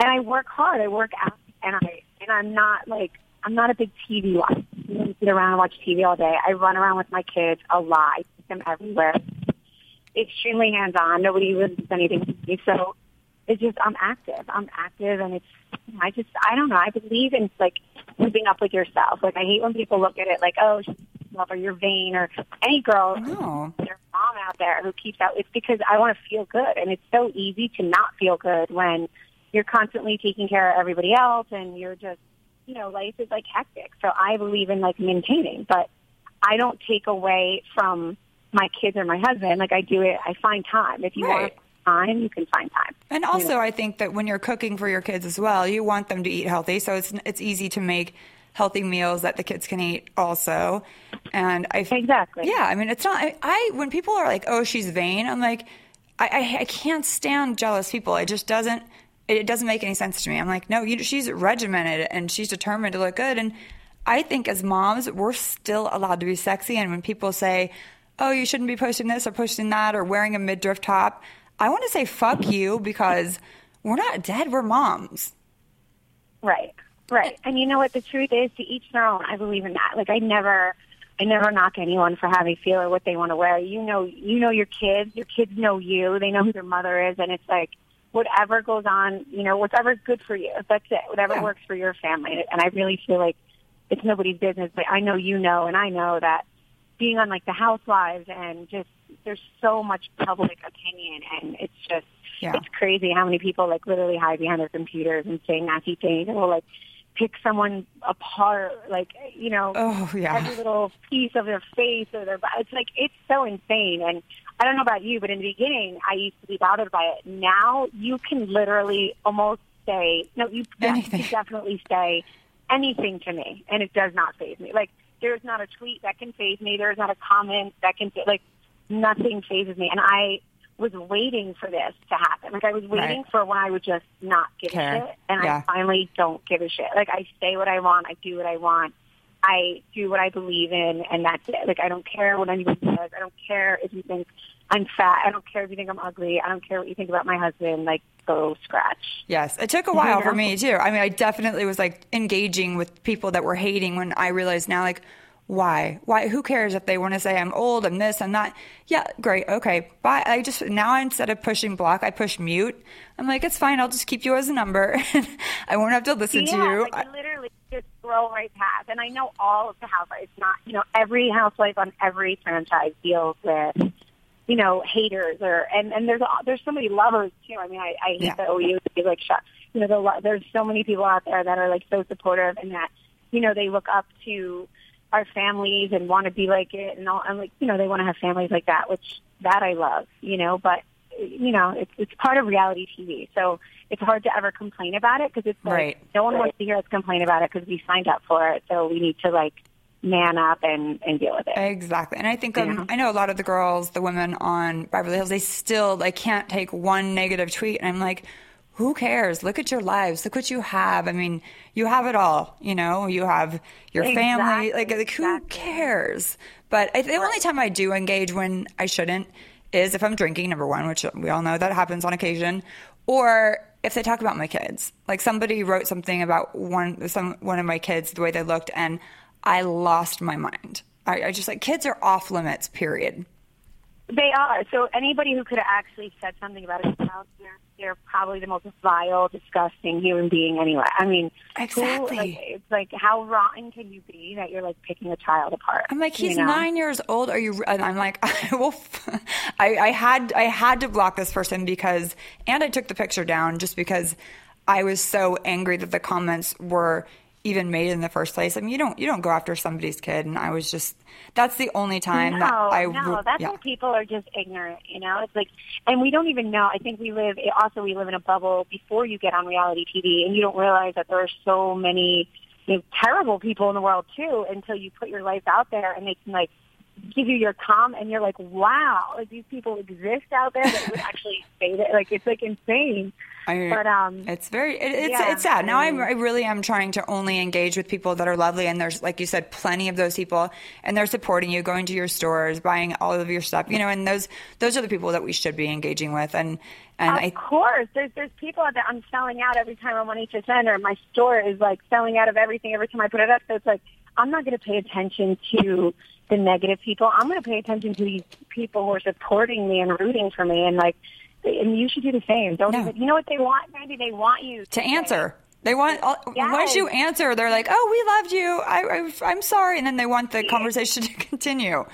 and I work hard. I work out, and I and I'm not like I'm not a big TV watcher. You don't sit around and watch TV all day. I run around with my kids a lot. I take them everywhere. Extremely hands on. Nobody listens to anything to me. So it's just I'm active. I'm active, and it's I just I don't know. I believe in like keeping up with yourself. Like I hate when people look at it like oh, she's love or you're vain or any girl,
No.
their mom out there who keeps out. It's because I want to feel good, and it's so easy to not feel good when you're constantly taking care of everybody else, and you're just you know life is like hectic. So I believe in like maintaining, but I don't take away from my kids or my husband. Like I do it. I find time. If you
Right.
want time, you can find time.
And also, I think that when you're cooking for your kids as well, you want them to eat healthy. So it's it's easy to make healthy meals that the kids can eat also. And I
Exactly.
Yeah, I mean, it's not. I, I when people are like, "Oh, she's vain," I'm like, I, I, I can't stand jealous people. It just doesn't. It doesn't make any sense to me. I'm like, no, you, she's regimented and she's determined to look good. And I think as moms, we're still allowed to be sexy. And when people say, "Oh, you shouldn't be posting this or posting that or wearing a midriff top," I want to say, "Fuck you," because we're not dead. We're moms.
Right, right. And you know what? The truth is, to each their own. I believe in that. Like I never, I never knock anyone for having feel or what they want to wear. You know, you know your kids. Your kids know you. They know who their mother is, and it's like whatever goes on. You know, whatever's good for you. That's it. Whatever
Yeah.
works for your family. And I really feel like it's nobody's business. But I know you know, and I know that being on like the Housewives and just there's so much public opinion, and it's just
Yeah.
it's crazy how many people like literally hide behind their computers and say nasty things and will like pick someone apart, like you know,
Oh, yeah.
every little piece of their face or their. bo- It's like it's so insane. And I don't know about you, but in the beginning, I used to be bothered by it. Now you can literally almost say no. You,
Anything.
can definitely say anything to me, and it does not phase me. Like there's not a tweet that can phase me. There's not a comment that can like nothing phases me. And I was waiting for this to happen. Like I was waiting
Right.
for when I would just not give
Care.
a shit, and
Yeah.
I finally don't give a shit. Like I say what I want, I do what I want, I do what I believe in, and that's it. Like I don't care what anybody says. I don't care if you think I'm fat. I don't care if you think I'm ugly. I don't care what you think about my husband. Like go scratch.
Yes, it took a while
You
for me too. I mean, I definitely was like engaging with people that were hating when I realized now, like, why? Why? Who cares if they want to say I'm old, I'm this, I'm that? Yeah, great, okay. Bye. I just now instead of pushing block, I push mute. I'm like, it's fine. I'll just keep you as a number. I won't have to listen
yeah,
to you.
Like, you literally just scroll right past. And I know all of the housewives. It's not, you know, every housewife on every franchise deals with, you know, haters or and and there's there's so many lovers too. I mean, I, I hate
Yeah.
the OU to be like shut. You know, the, there's so many people out there that are like so supportive and that, you know, they look up to our families and want to be like it and all. And like, you know, they want to have families like that, which that I love. You know, but you know, it's it's part of reality TV, so it's hard to ever complain about it because it's like
Right.
no one wants to hear us complain about it because we signed up for it, so we need to like man up and and deal with it.
Exactly. And I think um,
Yeah.
I know a lot of the girls, the women on Beverly Hills, they still like can't take one negative tweet. And I'm like, who cares? Look at your lives. Look what you have. I mean, you have it all. You know, you have your family. Like, like who
exactly.
cares? But I, the only time I do engage when I shouldn't is if I'm drinking. Number one, which we all know that happens on occasion, or if they talk about my kids. Like somebody wrote something about one some one of my kids, the way they looked, and I lost my mind. I, I just like kids are off limits. Period.
They are. So anybody who could have actually said something about a child, they're, they're probably the most vile, disgusting human being anyway. I mean, who-
Exactly.
like, it's like, how rotten can you be that you're like picking a child apart?
I'm like,
you
he's
know?
nine years old. Are you? And I'm like, I will. f- I, I had I had to block this person because, and I took the picture down just because I was so angry that the comments were even made in the first place. I mean, you don't you don't go after somebody's kid, and I was just that's the only time
no,
that I
no, that's
yeah.
why people are just ignorant. You know, it's like, and we don't even know. I think we live. Also, we live in a bubble before you get on reality TV, and you don't realize that there are so many you know, terrible people in the world too until you put your life out there, and they can like give you your com, and you're like, wow, these people exist out there that would actually say that. Like it's like insane.
I-
but um,
It's very it, it's
Yeah,
it's sad. Now
I
I'm,
mean-
I really am trying to only engage with people that are lovely, and there's like you said, plenty of those people, and they're supporting you, going to your stores, buying all of your stuff, you know, and those those are the people that we should be engaging with, and and
of
I
course, there's there's people there. I'm selling out every time I'm on HSN, or my store is like selling out of everything every time I put it up. So it's like I'm not going to pay attention to the negative people. I'm going to pay attention to these people who are supporting me and rooting for me, and like, and you should do the same. Don't
No.
even, you know what they want, Mandy? They want you
to answer. They want
Yes.
once you answer, they're like, "Oh, we loved you. I, I I'm sorry," and then they want the conversation to continue.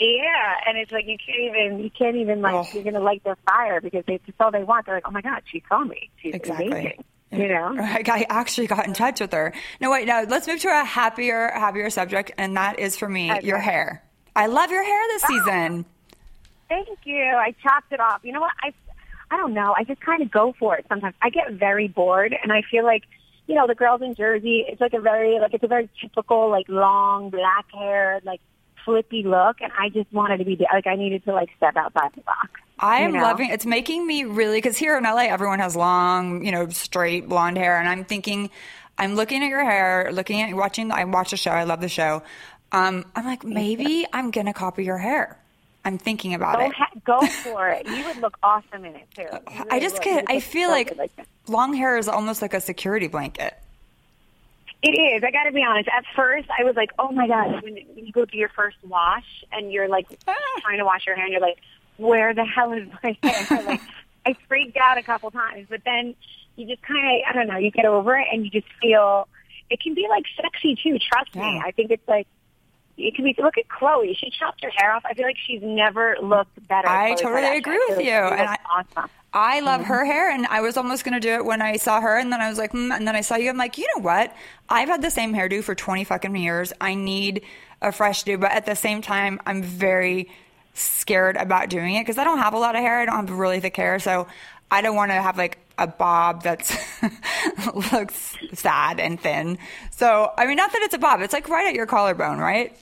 Yeah, and it's like you can't even you can't even like
Oh.
you're going to light their fire because they, that's all they want. They're like, oh my god, she saw me. She's
Exactly.
amazing. You know.
I, I actually got in touch with her. No, wait, now let's move to a happier, happier subject, and that is for me
Okay.
your hair. I love your hair this ah. season.
Thank you. I chopped it off. You know what? I I don't know. I just kind of go for it sometimes. I get very bored, and I feel like you know, the girls in Jersey, it's like a very, like, it's a very typical, like, long black hair, like, flippy look. And I just wanted to be, like, I needed to, like, step outside the box.
I am
you know?
loving it's making me really because here in LA everyone has long, you know, straight blonde hair and I'm thinking I'm looking at your hair, looking at watching I watch the show, I love the show. Um, I'm like maybe I'm going to copy your hair. I'm thinking about
Go,
it.
ha- go for it. You would look awesome in it, too. You
I just
would.
get I feel
so
like
like
long hair is almost like a security blanket.
It is. I got to be honest. At first, I was like, "Oh my god!" When, you go do your first wash and you're like
Ah.
trying to wash your hair, and you're like, "Where the hell is my hair?" like, I freaked out a couple times, but then you just kind of, I don't know, you get over it, and you just feel it can be like sexy too. Trust me. I think it's like it can be. Look at Khloe. She chopped her hair off. I feel like she's never looked better.
I
Khloe
totally
Kardashian.
agree with you, and
looks awesome.
I love her hair, and I was almost going to do it when I saw her, and then I was like, mm, and then I saw you. I'm like, you know what? I've had the same hairdo for 20 fucking years. I need a fresh do, but at the same time, I'm very scared about doing it because I don't have a lot of hair. I don't have really thick hair, so I don't want to have like a bob that's looks sad and thin. So I mean, not that it's a bob; it's like right at your collarbone, right?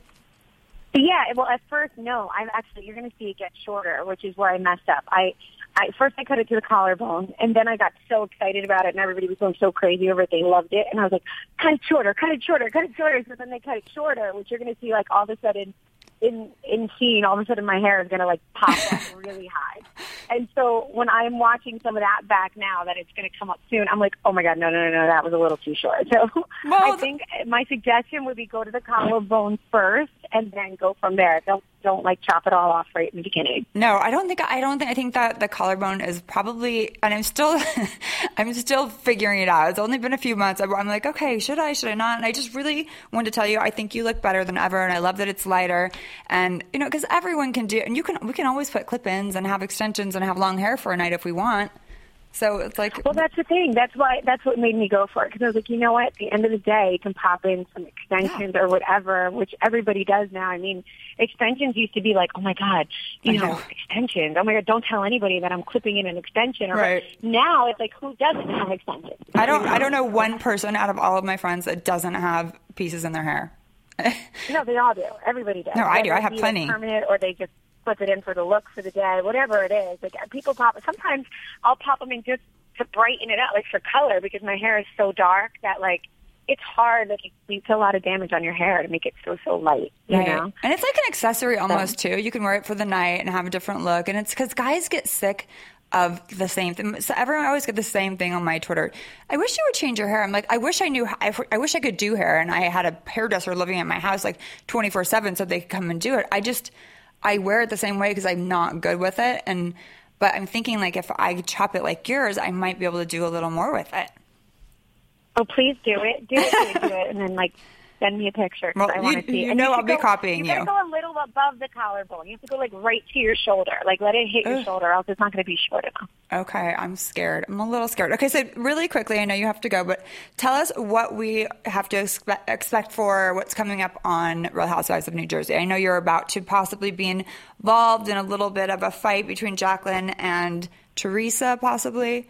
Yeah, well, at first, no. I'm actually, you're going to see it get shorter, which is where I messed up. I, I first I cut it to the collarbone, and then I got so excited about it, and everybody was going so crazy over it. They loved it, and I was like, cut it shorter, cut it shorter, cut it shorter. So then they cut it shorter, which you're going to see like all of a sudden in in scene, all of a sudden my hair is going to like pop up really high. And so when I'm watching some of that back now, that it's going to come up soon, I'm like, oh my god, no, no, no, no, that was a little too short. So
Well,
I think my suggestion would be go to the collarbone first, and then go from there. Don't don't like chop it all off right in the beginning.
No, I don't think I don't think I think that the collarbone is probably and I'm still I'm still figuring it out. It's only been a few months. I'm like, okay, should I, should I not? And I just really wanted to tell you I think you look better than ever and I love that it's lighter and you know cuz everyone can do and you can we can always put clip-ins and have extensions and have long hair for a night if we want. So it's like
Well, that's the thing. That's why. That's what made me go for it because I was like, you know what? At the end of the day, you can pop in some extensions or whatever, which everybody does now. I mean, extensions used to be like, oh my god, you know,
know.
extensions. Oh my god, don't tell anybody that I'm clipping in an extension. Or
Right.
now it's like, who doesn't have extensions?
I don't I don't know one person out of all of my friends that doesn't have pieces in their hair.
No, they all do. Everybody does.
No, I do. I have plenty.
permanent, or they just flip it in for the look for the day, whatever it is. Like people pop. Sometimes I'll pop them in just to brighten it up, like for color, because my hair is so dark that like it's hard. Like you put a lot of damage on your hair to make it so so light. You
Right.
know.
And it's like an accessory almost too. You can wear it for the night and have a different look. And it's because guys get sick of the same thing. So everyone always get the same thing on my Twitter. I wish you would change your hair. I'm like, I wish I knew. I, I wish I could do hair, and I had a hairdresser living at my house like 24 seven, so they could come and do it. I just I wear it the same way because I'm not good with it. And but I'm thinking like if I chop it like yours, I might be able to do a little more with it.
Oh, please do it. Do it. Do it. Do it. And then like. Send me a picture
Well,
I want
you-
to see.
you
And
know I'll
should
be
go-
copying
you.
you.
gotta go a little above the collarbone. You have to go like right to your shoulder. Like let it hit your shoulder, else it's not going to be short enough.
Okay, I'm scared. I'm a little scared. Okay, so really quickly, I know you have to go, but tell us what we have to expect, expect for what's coming up on Real Housewives of New Jersey. I know you're about to possibly be involved in a little bit of a fight between Jacqueline and Teresa, possibly.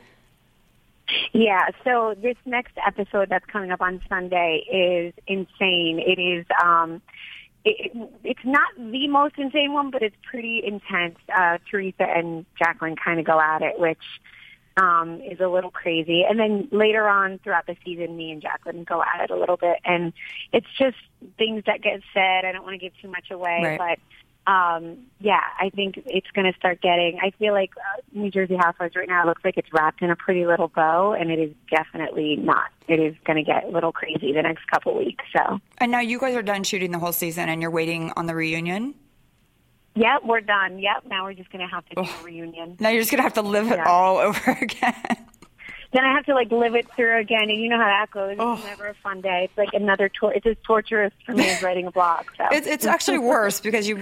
Yeah, so this next episode that's coming up on Sunday is insane. It is um it, it's not the most insane one, but it's pretty intense. Uh Teresa and Jacqueline kind of go at it, which um is a little crazy. And then later on throughout the season me and Jacqueline go at it a little bit and it's just things that get said. I don't want to give too much away,
Right.
but um, yeah, I think it's going to start getting. I feel like uh, New Jersey Housewives right now looks like it's wrapped in a pretty little bow, and it is definitely not. It is going to get a little crazy the next couple weeks. So,
And now you guys are done shooting the whole season and you're waiting on the reunion.
yep, we're done. Yep, now we're just going to have to do a reunion.
Now you're just going to have to live it all over again.
Then I have to like live it through again, and you know how that goes. It's never a fun day. It's like another tour. It's as torturous for me as writing a blog. So
It's, it's actually worse because you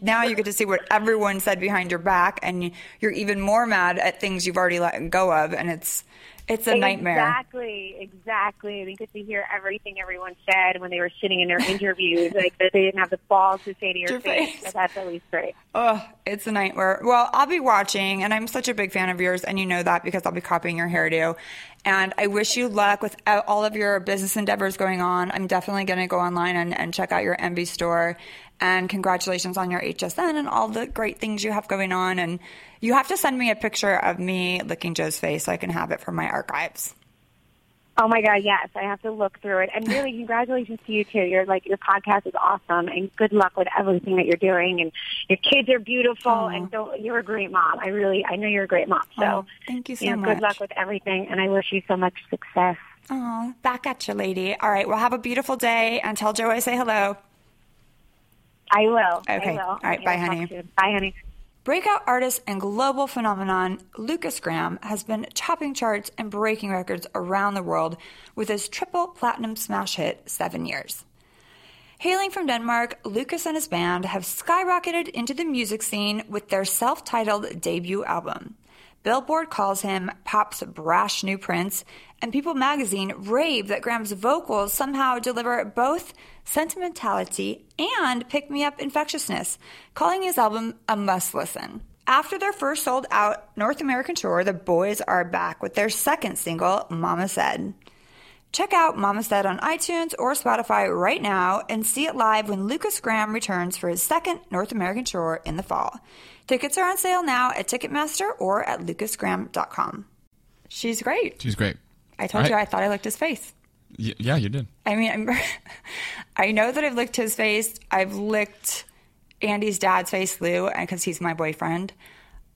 now you get to see what everyone said behind your back, and you're even more mad at things you've already let go of, and it's it's a nightmare.
Exactly, exactly. They get to hear everything everyone said when they were sitting in their interviews, like that they didn't have the balls to say to your,
Your
face.
face.
But that's always great.
Oh, it's a nightmare. Well, I'll be watching, and I'm such a big fan of yours, and you know that because I'll be copying your hairdo. And I wish you luck with all of your business endeavors going on. I'm definitely going to go online and, and check out your MB store. And congratulations on your HSN and all the great things you have going on. And you have to send me a picture of me licking Joe's face so I can have it for my archives.
Oh my God, yes. I have to look through it. And really, congratulations to you too. You're like your podcast is awesome, and good luck with everything that you're doing. And your kids are beautiful,
Aw.
and don't, you're a great mom. I really, I know you're a great mom. So
Aw, thank you so
know,
much.
Good luck with everything, and I wish you so much success.
Oh, back at you, lady. All right. Well, have a beautiful day and tell Joe I say hello.
I will.
Okay.
I will.
All right. Bye, honey.
to you. Bye, honey.
Breakout artist and global phenomenon Lukas Graham has been topping charts and breaking records around the world with his triple platinum smash hit, Seven Years. Hailing from Denmark, Lukas and his band have skyrocketed into the music scene with their self titled debut album. Billboard calls him pop's brash new prince, and People magazine rave that Graham's vocals somehow deliver both sentimentality and pick me up infectiousness, calling his album a must listen. After their first sold out North American tour, the boys are back with their second single, Mama Said. Check out Mama Said on iTunes or Spotify right now and see it live when Lukas Graham returns for his second North American tour in the fall. Tickets are on sale now at Ticketmaster or at lukasgraham.com. She's great.
She's great.
I told
All
you. I thought I licked his face.
Y- yeah, you did.
I mean, I'm, I know that I've licked his face. I've licked Andy's dad's face, Lou, uh, because he's my boyfriend.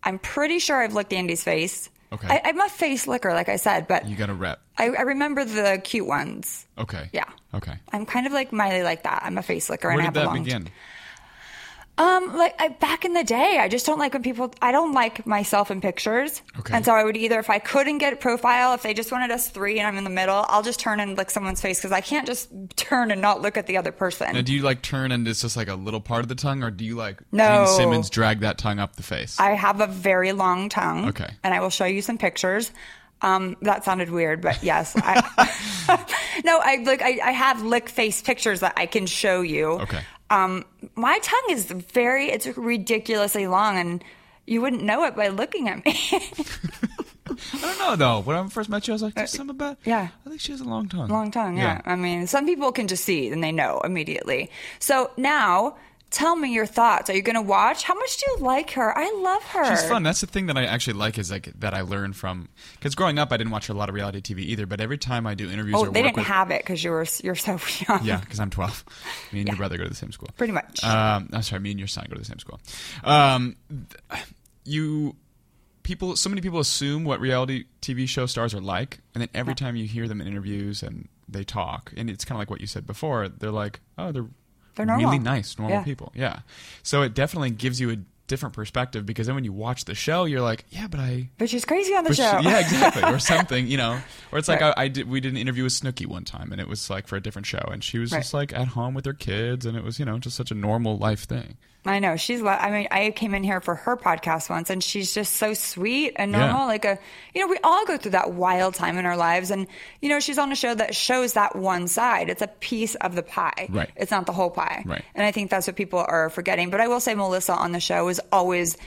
I'm pretty sure I've licked Andy's face.
Okay.
I, I'm a face licker, like I said, but
You got a rep.
I, I remember the cute ones.
Okay.
Yeah.
Okay.
I'm kind of like Miley like that. I'm a face licker
Where
and I
did
have a
that
long
begin?
Um, like I, back in the day, I just don't like when people. I don't like myself in pictures,
Okay.
and so I would either, if I couldn't get a profile, if they just wanted us three and I'm in the middle, I'll just turn and lick someone's face because I can't just turn and not look at the other person.
Now, do you like turn and it's just like a little part of the tongue, or do you like
No.
Gene Simmons drag that tongue up the face?
I have a very long tongue.
Okay.
And I will show you some pictures. Um, that sounded weird, but yes. I, no, I like I, I have lick face pictures that I can show you.
Okay.
Um, my tongue is very it's ridiculously long and you wouldn't know it by looking at me.
I don't know though. When I first met you, I was like, "There's something about."
Uh, yeah.
I think she has a long tongue.
long tongue, yeah. I mean, some people can just see and they know immediately. So now tell me your thoughts. Are you gonna watch? How much do you like her? I love her.
She's fun. That's the thing that I actually like is like that I learned from because growing up I didn't watch a lot of reality TV either. But every time I do interviews
Oh,
or
they didn't
with,
have it because you were you're so young.
yeah, because I'm 12. Me and
Yeah.
your brother go to the same school.
Pretty much.
Um, I'm sorry, me and your son go to the same school. Um, you people, so many people assume what reality TV show stars are like, and then every time you hear them in interviews and they talk, and it's kind of like what you said before. They're like, oh, they're
They're normal.
really nice, normal
Yeah.
people. Yeah. So it definitely gives you a different perspective because then when you watch the show, you're like, yeah, but I.
But she's crazy on the
but she-
show.
yeah, exactly, or something, you know. Or it's like
Right.
I, I did. We did an interview with Snooki one time, and it was like for a different show, and she was
Right.
just like at home with her kids, and it was you know just such a normal life thing.
I know she's. lo- I mean, I came in here for her podcast once, and she's just so sweet and
Yeah.
normal. Like a, you know, we all go through that wild time in our lives, and you know, she's on a show that shows that one side. It's a piece of the pie.
Right.
It's not the whole pie.
Right.
And I think that's what people are forgetting. But I will say, Melissa on the show is always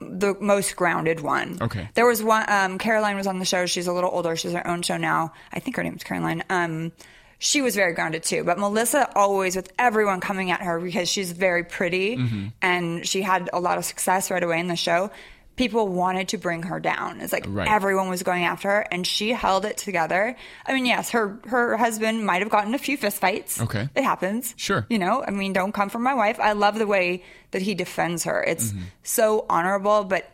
the most grounded one.
Okay.
There was one. Um, Caroline was on the show. She's a little older. She's her own show now. I think her name is Caroline. Um, she was very grounded too. But Melissa always with everyone coming at her because she's very pretty
Mm-hmm.
and she had a lot of success right away in the show. People wanted to bring her down. It's like
Right.
everyone was going after her, and she held it together. I mean, yes, her her husband might have gotten a few fistfights.
Okay.
it happens.
Sure.
you know. I mean, don't come from my wife. I love the way that he defends her. It's
Mm-hmm.
so honorable, but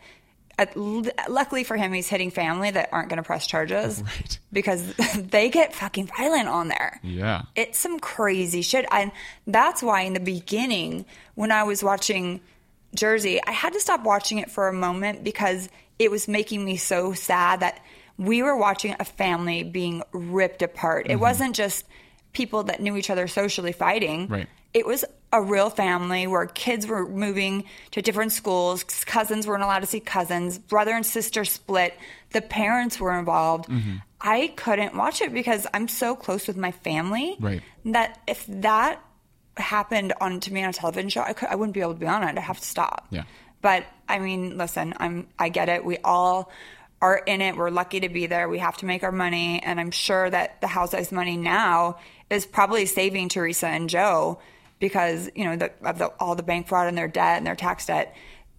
at, luckily for him, he's hitting family that aren't going to press charges.
Right.
Because they get fucking violent on there.
Yeah.
It's some crazy shit. And that's why in the beginning, when I was watching Jersey, I had to stop watching it for a moment because it was making me so sad that we were watching a family being ripped apart. It mm-hmm. wasn't just people that knew each other socially fighting.
Right.
It was a real family where kids were moving to different schools, cousins weren't allowed to see cousins, brother and sister split, the parents were involved.
Mm-hmm.
I couldn't watch it because I'm so close with my family
Right.
that if that happened on to me on a television show, I, could, I wouldn't be able to be on it. I'd have to stop.
Yeah.
But I mean, listen, I'm I get it. We all are in it. We're lucky to be there. We have to make our money. And I'm sure that the housewives money now is probably saving Teresa and Joe because, you know, the, of the, all the bank fraud and their debt and their tax debt,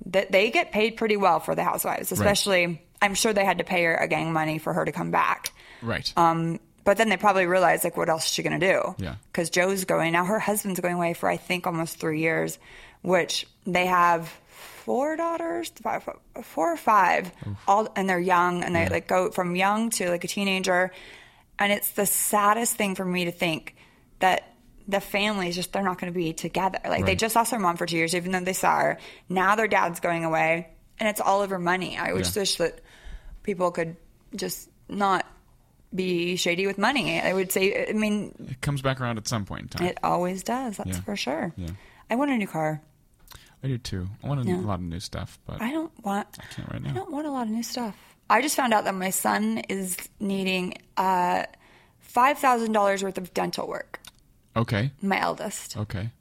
that they get paid pretty well for the housewives, especially I'm sure they had to pay her a gang money for her to come back.
Right.
Um, but then they probably realized, like, what else is she going to do?
Yeah.
Because Joe's going now. Her husband's going away for I think almost three years, which they have four daughters, five, four or five, all, and they're young, and they like go from young to like a teenager, and it's the saddest thing for me to think that the families just they're not going to be together. Like they just lost their mom for two years, even though they saw her. Now their dad's going away, and it's all over money. I
Yeah.
wish that people could just not be shady with money. I would say, I mean,
it comes back around at some point in time.
it always does. That's
Yeah.
for sure.
Yeah.
I want a new car.
I do too. I want a,
Yeah.
lot of new stuff, but
I don't want.
I can't right now.
I don't want a lot of new stuff. I just found out that my son is needing uh, five thousand dollars worth of dental work.
Okay.
My eldest.
Okay.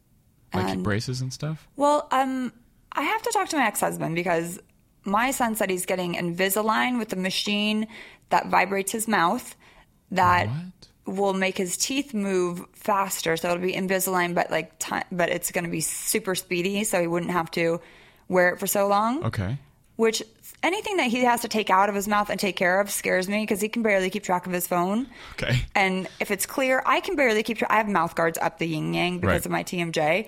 Like
And-
braces and stuff?
Well, um, I have to talk to my ex-husband because my son said he's getting Invisalign with a machine that vibrates his mouth that
What?
will make his teeth move faster. So it'll be Invisalign, but like, but it's going to be super speedy, so he wouldn't have to wear it for so long.
Okay.
Which anything that he has to take out of his mouth and take care of scares me because he can barely keep track of his phone.
Okay.
And if it's clear, I can barely keep track. I have mouth guards up the yin yang because
Right.
of my TMJ.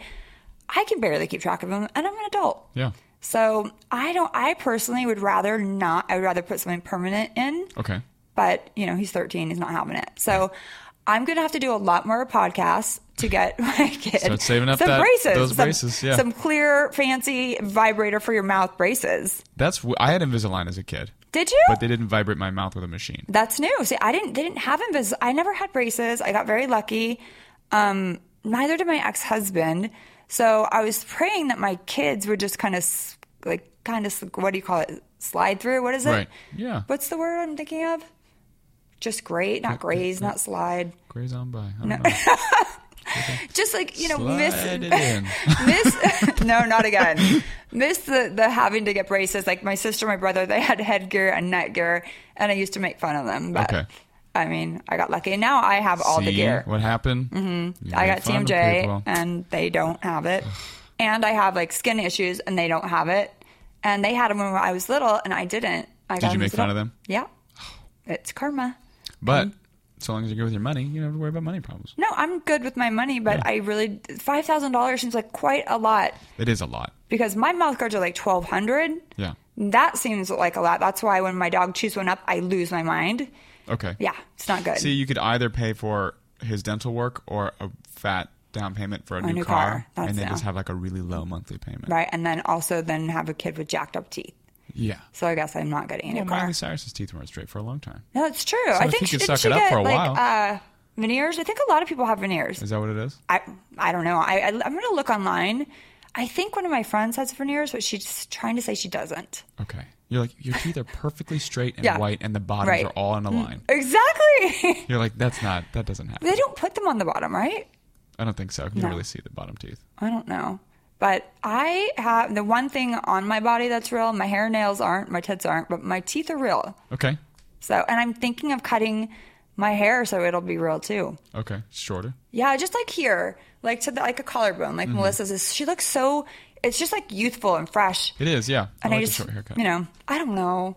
I can barely keep track of them, and I'm an adult.
Yeah.
So I don't. I personally would rather not. I would rather put something permanent in.
Okay.
But you know, he's 13. He's not having it. So I'm gonna have to do a lot more podcasts to get my kid
Start saving up
some
that-
braces,
those
some-
braces, yeah.
some clear, fancy vibrator for your mouth braces.
That's I had Invisalign as a kid,
Did you?
but they didn't vibrate my mouth with a machine.
That's new. See, I didn't. They didn't have Invis. I never had braces. I got very lucky. Um, neither did my ex husband. So I was praying that my kids would just kind of like kind of what do you call it? Slide through. What is it?
Right. Yeah.
What's the word I'm thinking of? Just grate, not graze, not slide.
Graze on by. I don't know.
Just like you know,
Slide
miss miss. no, not again. Miss the the having to get braces. Like my sister, my brother, they had headgear and netgear, and I used to make fun of them. But
Okay.
I mean, I got lucky. Now I have all the gear.
What happened? Mm-hmm.
I got TMJ, and they don't have it. and I have like skin issues, and they don't have it. And they had them when I was little, and I didn't. I got
you make
as
fun of them?
Yeah, it's karma.
But mm-hmm. so long as you're good with your money, you don't have to worry about money problems.
No, I'm good with my money, but I really five thousand dollars seems like quite a lot
It is a lot.
because my mouth guards are like twelve hundred.
Yeah.
That seems like a lot. That's why when my dog chews one up, I lose my mind.
Okay.
Yeah, it's not good.
See, you could either pay for his dental work or a fat down payment for a, new,
new
car,
car. That's
and then
yeah.
just have like a really low monthly payment.
right, and then also then have a kid with jacked up teeth.
Yeah.
So I guess I'm not getting a
Well,
car.
Miley Cyrus's teeth weren't straight for a long time.
No, it's true.
So
I think she
could
did
suck
she
it up
get
for a
like
while.
uh, veneers. I think a lot of people have veneers.
Is that what it is?
I I don't know. I, I I'm gonna look online. I think one of my friends has veneers, but she's trying to say she doesn't.
Okay. You're like your teeth are perfectly straight and
Yeah.
white, and the bottoms
Right.
Are all in a line.
Exactly.
You're like, that's not. That doesn't happen.
they don't put them on the bottom, right?
I don't think so. You
No.
really see the bottom teeth.
I don't know. But I have the one thing on my body that's real. My hair, nails aren't, my tits aren't, but my teeth are real.
Okay.
So, and I'm thinking of cutting my hair so it'll be real too.
Okay. Shorter.
Yeah, just like here, like to the, like a collarbone,
Mm-hmm.
like Melissa's. Is, she looks so. It's just like youthful and fresh.
It is. Yeah.
and
I
I,
like
just,
short haircut.
you know, I don't know.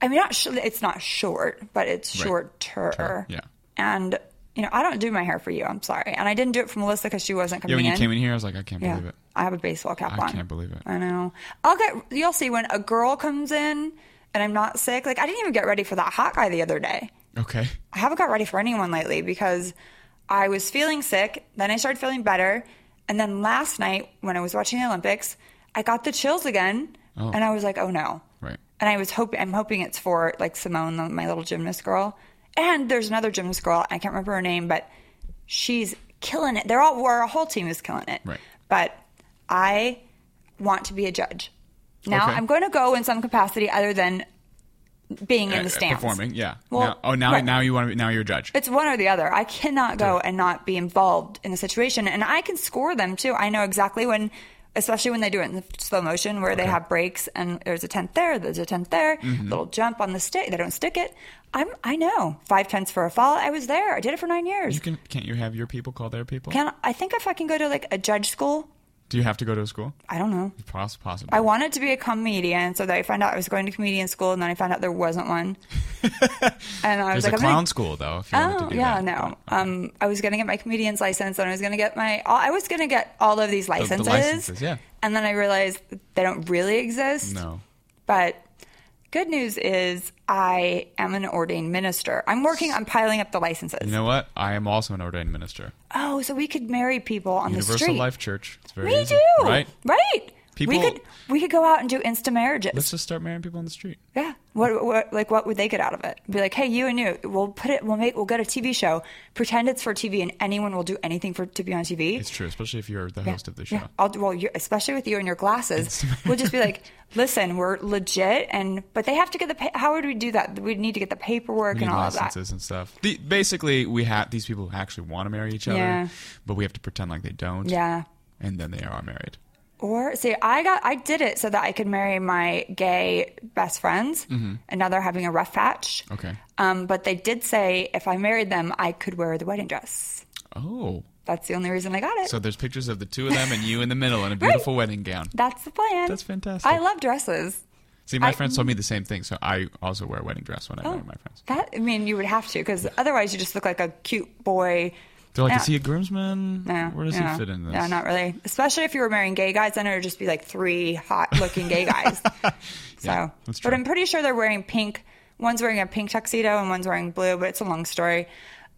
I mean, not sh- it's not short, but it's
Right.
shorter.
Yeah.
And you know, I don't do my hair for you. I'm sorry, and I didn't do it for Melissa because she wasn't coming. yeah.
When you
in.
came in here, I was like, I can't
yeah,
believe it.
I have a baseball cap
I
on.
I can't believe it.
I know. I'll get. You'll see when a girl comes in and I'm not sick. Like I didn't even get ready for that hot guy the other day.
Okay.
I haven't got ready for anyone lately because I was feeling sick. Then I started feeling better. And then last night when I was watching the Olympics, I got the chills again.
Oh.
And I was like, oh no.
Right.
And I was hoping, I'm hoping it's for like Simone, my little gymnast girl. And there's another gymnast girl. I can't remember her name, but she's killing it. They're all, our whole team is killing it.
Right.
But I want to be a judge. Now
Okay.
I'm going to go in some capacity other than being in
Uh,
the stands.
Performing. Yeah.
Well,
now, oh, now
right.
now you want to. be, Now you're a judge.
It's one or the other. I cannot go and not be involved in the situation, and I can score them too. I know exactly when especially when they do it in slow motion where they have breaks and there's a tenth there, there's a tenth there,
Mm-hmm.
little jump on the stick. They don't stick it. I'm I know five tenths for a fall. I was there. I did it for nine years.
You can can't you have your people call their people?
Can I think if I can go to like a judge school?
Do you have to go to a school?
I don't know.
Poss- Possibly.
I wanted to be a comedian, so that I found out I was going to comedian school, and then I found out there wasn't one. and I was
There's
like,
a clown
gonna-
school though. If you
Oh
to do
yeah,
that.
no.
But, okay.
Um, I was gonna get my comedian's license, and I was gonna get my. I was gonna get all of these licenses.
licenses, yeah.
And then I realized they don't really exist.
no.
But good news is I am an ordained minister. I'm working on piling up the licenses.
You know what? I am also an ordained minister.
oh, so we could marry people on the
Universal
street.
Life Church. It's very
we
easy,
do.
right?
Right.
People-
we could we could go out and do insta marriages.
Let's just start marrying people on the street.
Yeah. What, what like what would they get out of it? Be like, hey, you and you, we'll put it, we'll make, we'll get a TV show, pretend it's for TV, and anyone will do anything for to be on TV.
It's true, especially if you're the
Yeah.
host of the show.
Yeah. I'll, well, you especially with you and your glasses, we'll just be like, listen, we're legit, and but they have to get the. pa- How would we do that? We'd need to get the paperwork and all of that.
licenses and stuff. The, basically, we have these people who actually want to marry each other,
Yeah.
but we have to pretend like they don't.
Yeah.
And then they are married.
Or see, I got I did it so that I could marry my gay best friends, and now they're having a rough patch.
Mm-hmm. Okay.
Um, but they did say if I married them, I could wear the wedding dress.
Oh.
That's the only reason I got it.
So there's pictures of the two of them and you in the middle in a beautiful wedding gown.
That's the plan.
That's fantastic.
I love dresses.
See, my
I-
friends told me the same thing, so I also wear a wedding dress when I marry my friends.
That I mean, you would have to because otherwise you just look like a cute boy.
They're like, is he a groomsman?
No,
Where does he fit in this?
Yeah, not really. Especially if you were marrying gay guys, then it would just be like three hot-looking gay guys. so,
Yeah,
but. I'm pretty sure they're wearing pink. One's wearing a pink tuxedo and one's wearing blue, but it's a long story.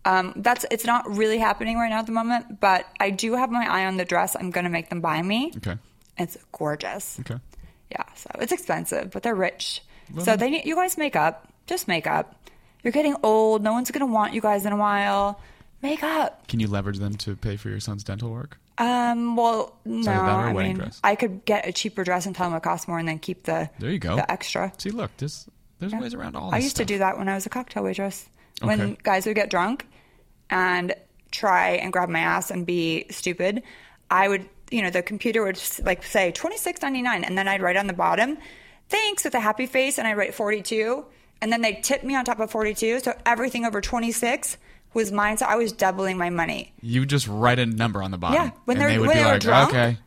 Um, that's it's not really happening right now at the moment, but I do have my eye on the dress. I'm gonna make them buy me.
Okay.
It's gorgeous.
Okay.
Yeah, so it's expensive, but they're rich. so they need you guys make up. Just make up. You're getting old. No one's gonna want you guys in a while. Make up.
Can you leverage them to pay for your son's dental work?
Um. Well, no.
either that or a
I
wedding
mean,
dress.
I could get a cheaper dress and tell them it costs more, and then keep the
There you go.
the extra.
See, look, there's there's
Yeah.
ways around all this.
I used to do that when I was a cocktail waitress. When
Okay.
guys would get drunk and try and grab my ass and be stupid, I would, you know, the computer would like say twenty six ninety nine, and then I'd write on the bottom, "Thanks" with a happy face, and I write forty two, and then they tip me on top of forty two, so everything over twenty six was mine. So I was doubling my money.
You just write a number on the bottom.
Yeah, when they're-
they would
when
be
they were
like,
drunk,
okay.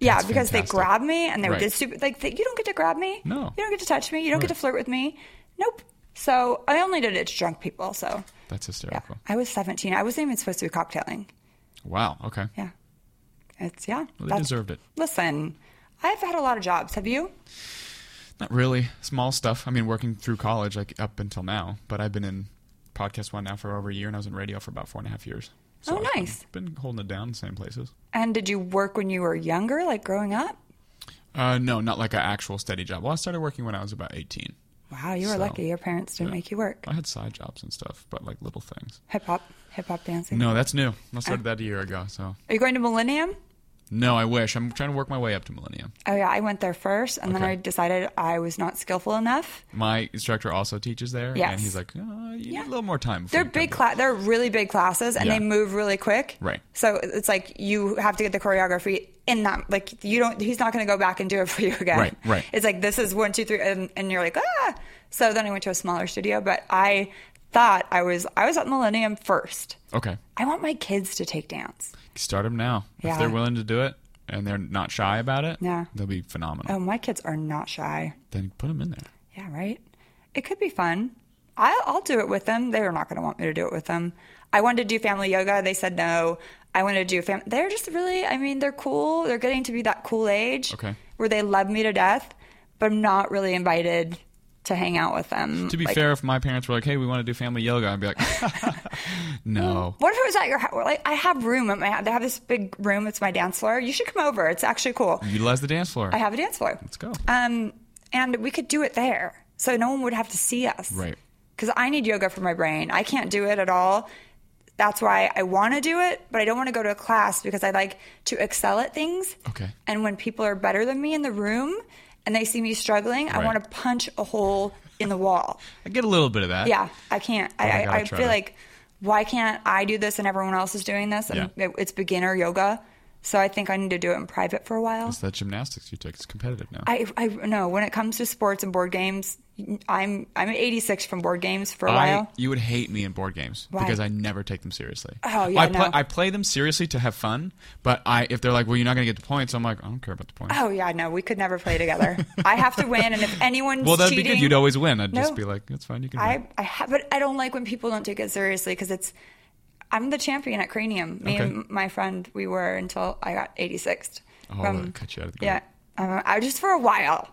Yeah, because
fantastic.
they grabbed me and they were
Right.
just stupid. Like, they, you don't get to grab me.
No.
You don't get to touch me. You don't get to flirt with me. Nope. So I only did it to drunk people. So
That's
yeah,
hysterical.
I was 17. I wasn't even supposed to be cocktailing.
Wow. Okay.
Yeah. It's, yeah.
Well, they deserved it.
Listen, I've had a lot of jobs. Have you?
Not really. Small stuff. I mean, working through college, like up until now. But I've been in podcast one now for over a year, and I was in radio for about four and a half years.
Oh,
I've been-
nice.
Been, holding it down in the same places.
And did you work when you were younger, like growing up?
Uh, no, not like an actual steady job. Well, I started working when I was about 18.
Wow, you were
So,
lucky. Your parents didn't
yeah.
make you work.
I had side jobs and stuff, but like little things.
Hip hop, hip hop dancing.
No, that's new. I started that a year ago. So
Are you going to Millennium?
No, I wish. I'm trying to work my way up to Millennium.
Oh yeah, I went there first, and then I decided I was not skillful enough.
My instructor also teaches there,
Yes.
and he's like, oh, "You
Yeah.
need a little more time."
They're big class. They're really big classes, and
Yeah.
they move really quick.
Right.
So it's like you have to get the choreography in that. Like you don't. He's not going to go back and do it for you again.
Right, right.
It's like this is one, two, three, and, and you're like ah. So then I went to a smaller studio, but I thought I was I was at Millennium first.
Okay,
I want my kids to take dance.
start them now.
Yeah.
If they're willing to do it and they're not shy about it,
Yeah.
they'll be phenomenal.
Oh, my kids are not shy.
Then put them in there.
Yeah, right. It could be fun. I'll, I'll do it with them. They're not going to want me to do it with them. I wanted to do family yoga. They said no. I wanted to do fam. They're just really. I mean, they're cool. They're getting to be that cool age
Okay.
where they love me to death, but I'm not really invited to hang out with them.
To be
Like,
fair, if my parents were like, "Hey, we want to do family yoga," I'd be like, "No."
What if it was at your house? Like, I have room at my house. They have this big room. It's my dance floor. You should come over. It's actually cool.
Utilize the dance floor.
I have a dance floor.
Let's go.
Um, and we could do it there, so no one would have to see us.
Right.
Because I need yoga for my brain. I can't do it at all. That's why I want to do it, but I don't want to go to a class because I like to excel at things.
Okay.
And when people are better than me in the room and they see me struggling, I want to punch a hole in the wall.
I get a little bit of that.
Yeah, I can't. Oh,
I,
I I,
I
feel
to-
like, why can't I do this and everyone else is doing this? And
Yeah.
it- it's beginner yoga. So I think I need to do it in private for a while.
It's that gymnastics you took. It's competitive now.
I I know when it comes to sports and board games, I'm I'm 86 from board games for a
I,
while.
you would hate me in board games
Why?
because I never take them seriously.
Oh, yeah,
I play,
no.
I play them seriously to have fun, but I if they're like, well, you're not going to get the points, I'm like, I don't care about the points.
Oh yeah, no, we could never play together. I have to win, and if anyone's
well, that'd
cheating,
be good. You'd always win. I'd just be like, it's fine. You can.
I
win.
I ha- but I don't like when people don't take it seriously because it's. I'm the champion at Cranium. Me
Okay.
and my friend, we were until I got 86th.
Oh, that cut you out of the game.
Yeah, um, I just for a while.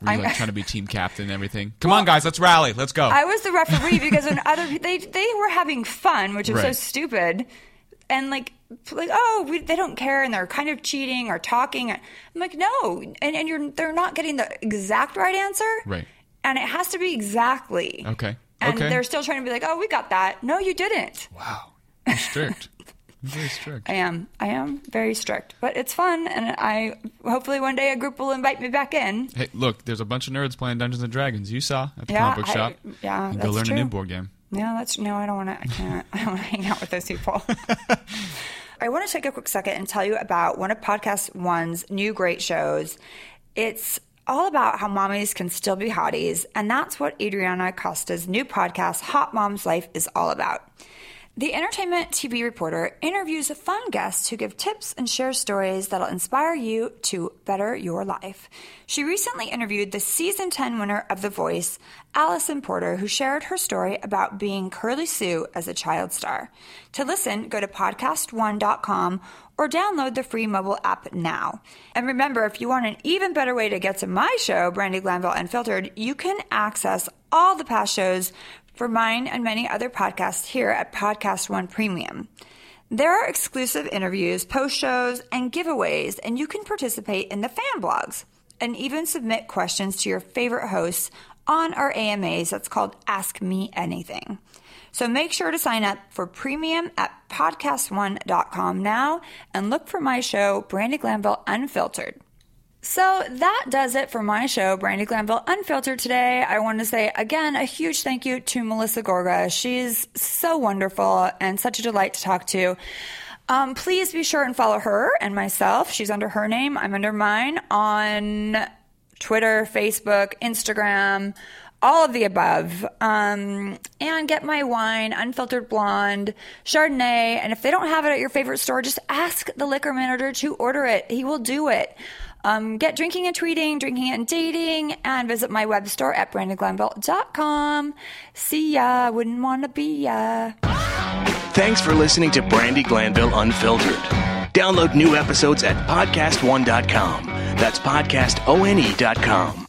Were you
I'm-
like trying to be team captain and everything? Come on, guys, let's rally. Let's go.
I was the referee because when other they they were having fun, which was so stupid, and like like oh we, they don't care and they're kind of cheating or talking. I'm like no, and and you're they're not getting the exact right answer,
Right.
And it has to be exactly
okay.
And
okay.
they're still trying to be like, oh, we got that. No, you didn't.
wow. You're strict. Very strict.
I am. I am very strict, but it's fun, and I hopefully one day a group will invite me back in.
Hey, look, there's a bunch of nerds playing Dungeons and Dragons. You saw at the
Yeah,
comic book
I-
shop.
yeah,
You can
that's
go learn
true.
a new board game.
No, that's no. I don't want to. I can't. I don't want to hang out with those people. I want to take a quick second and tell you about one of Podcast One's new great shows. It's all about how mommies can still be hotties, and that's what Adrianna Costa's new podcast, Hot Mom's Life, is all about. The entertainment TV reporter interviews fun guests who give tips and share stories that'll inspire you to better your life. She recently interviewed the season 10 winner of The Voice, Alisan Porter, who shared her story about being Curly Sue as a child star. To listen, go to podcastone.com or download the free mobile app now. And remember, if you want an even better way to get to my show, Brandi Glanville Unfiltered, you can access all the past shows for mine and many other podcasts here at Podcast One Premium. There are exclusive interviews, post shows, and giveaways, and you can participate in the fan blogs and even submit questions to your favorite hosts on our AMAs. That's called Ask Me Anything. So make sure to sign up for premium at podcastone.com now and look for my show, Brandi Glanville Unfiltered. So that does it for my show, Brandi Glanville Unfiltered today. I want to say again a huge thank you to Melissa Gorga. She's so wonderful and such a delight to talk to. Um, please be sure and follow her and myself. She's under her name. I'm under mine on Twitter, Facebook, Instagram, all of the above. Um, and get my wine, unfiltered blonde, Chardonnay. And if they don't have it at your favorite store, just ask the liquor manager to order it. He will do it. Um, get drinking and tweeting, drinking and dating, and visit my web store at brandiglanville.com. See ya. Wouldn't want to be ya.
Thanks for listening to Brandi Glanville Unfiltered. Download new episodes at podcastone.com. That's podcastone.com.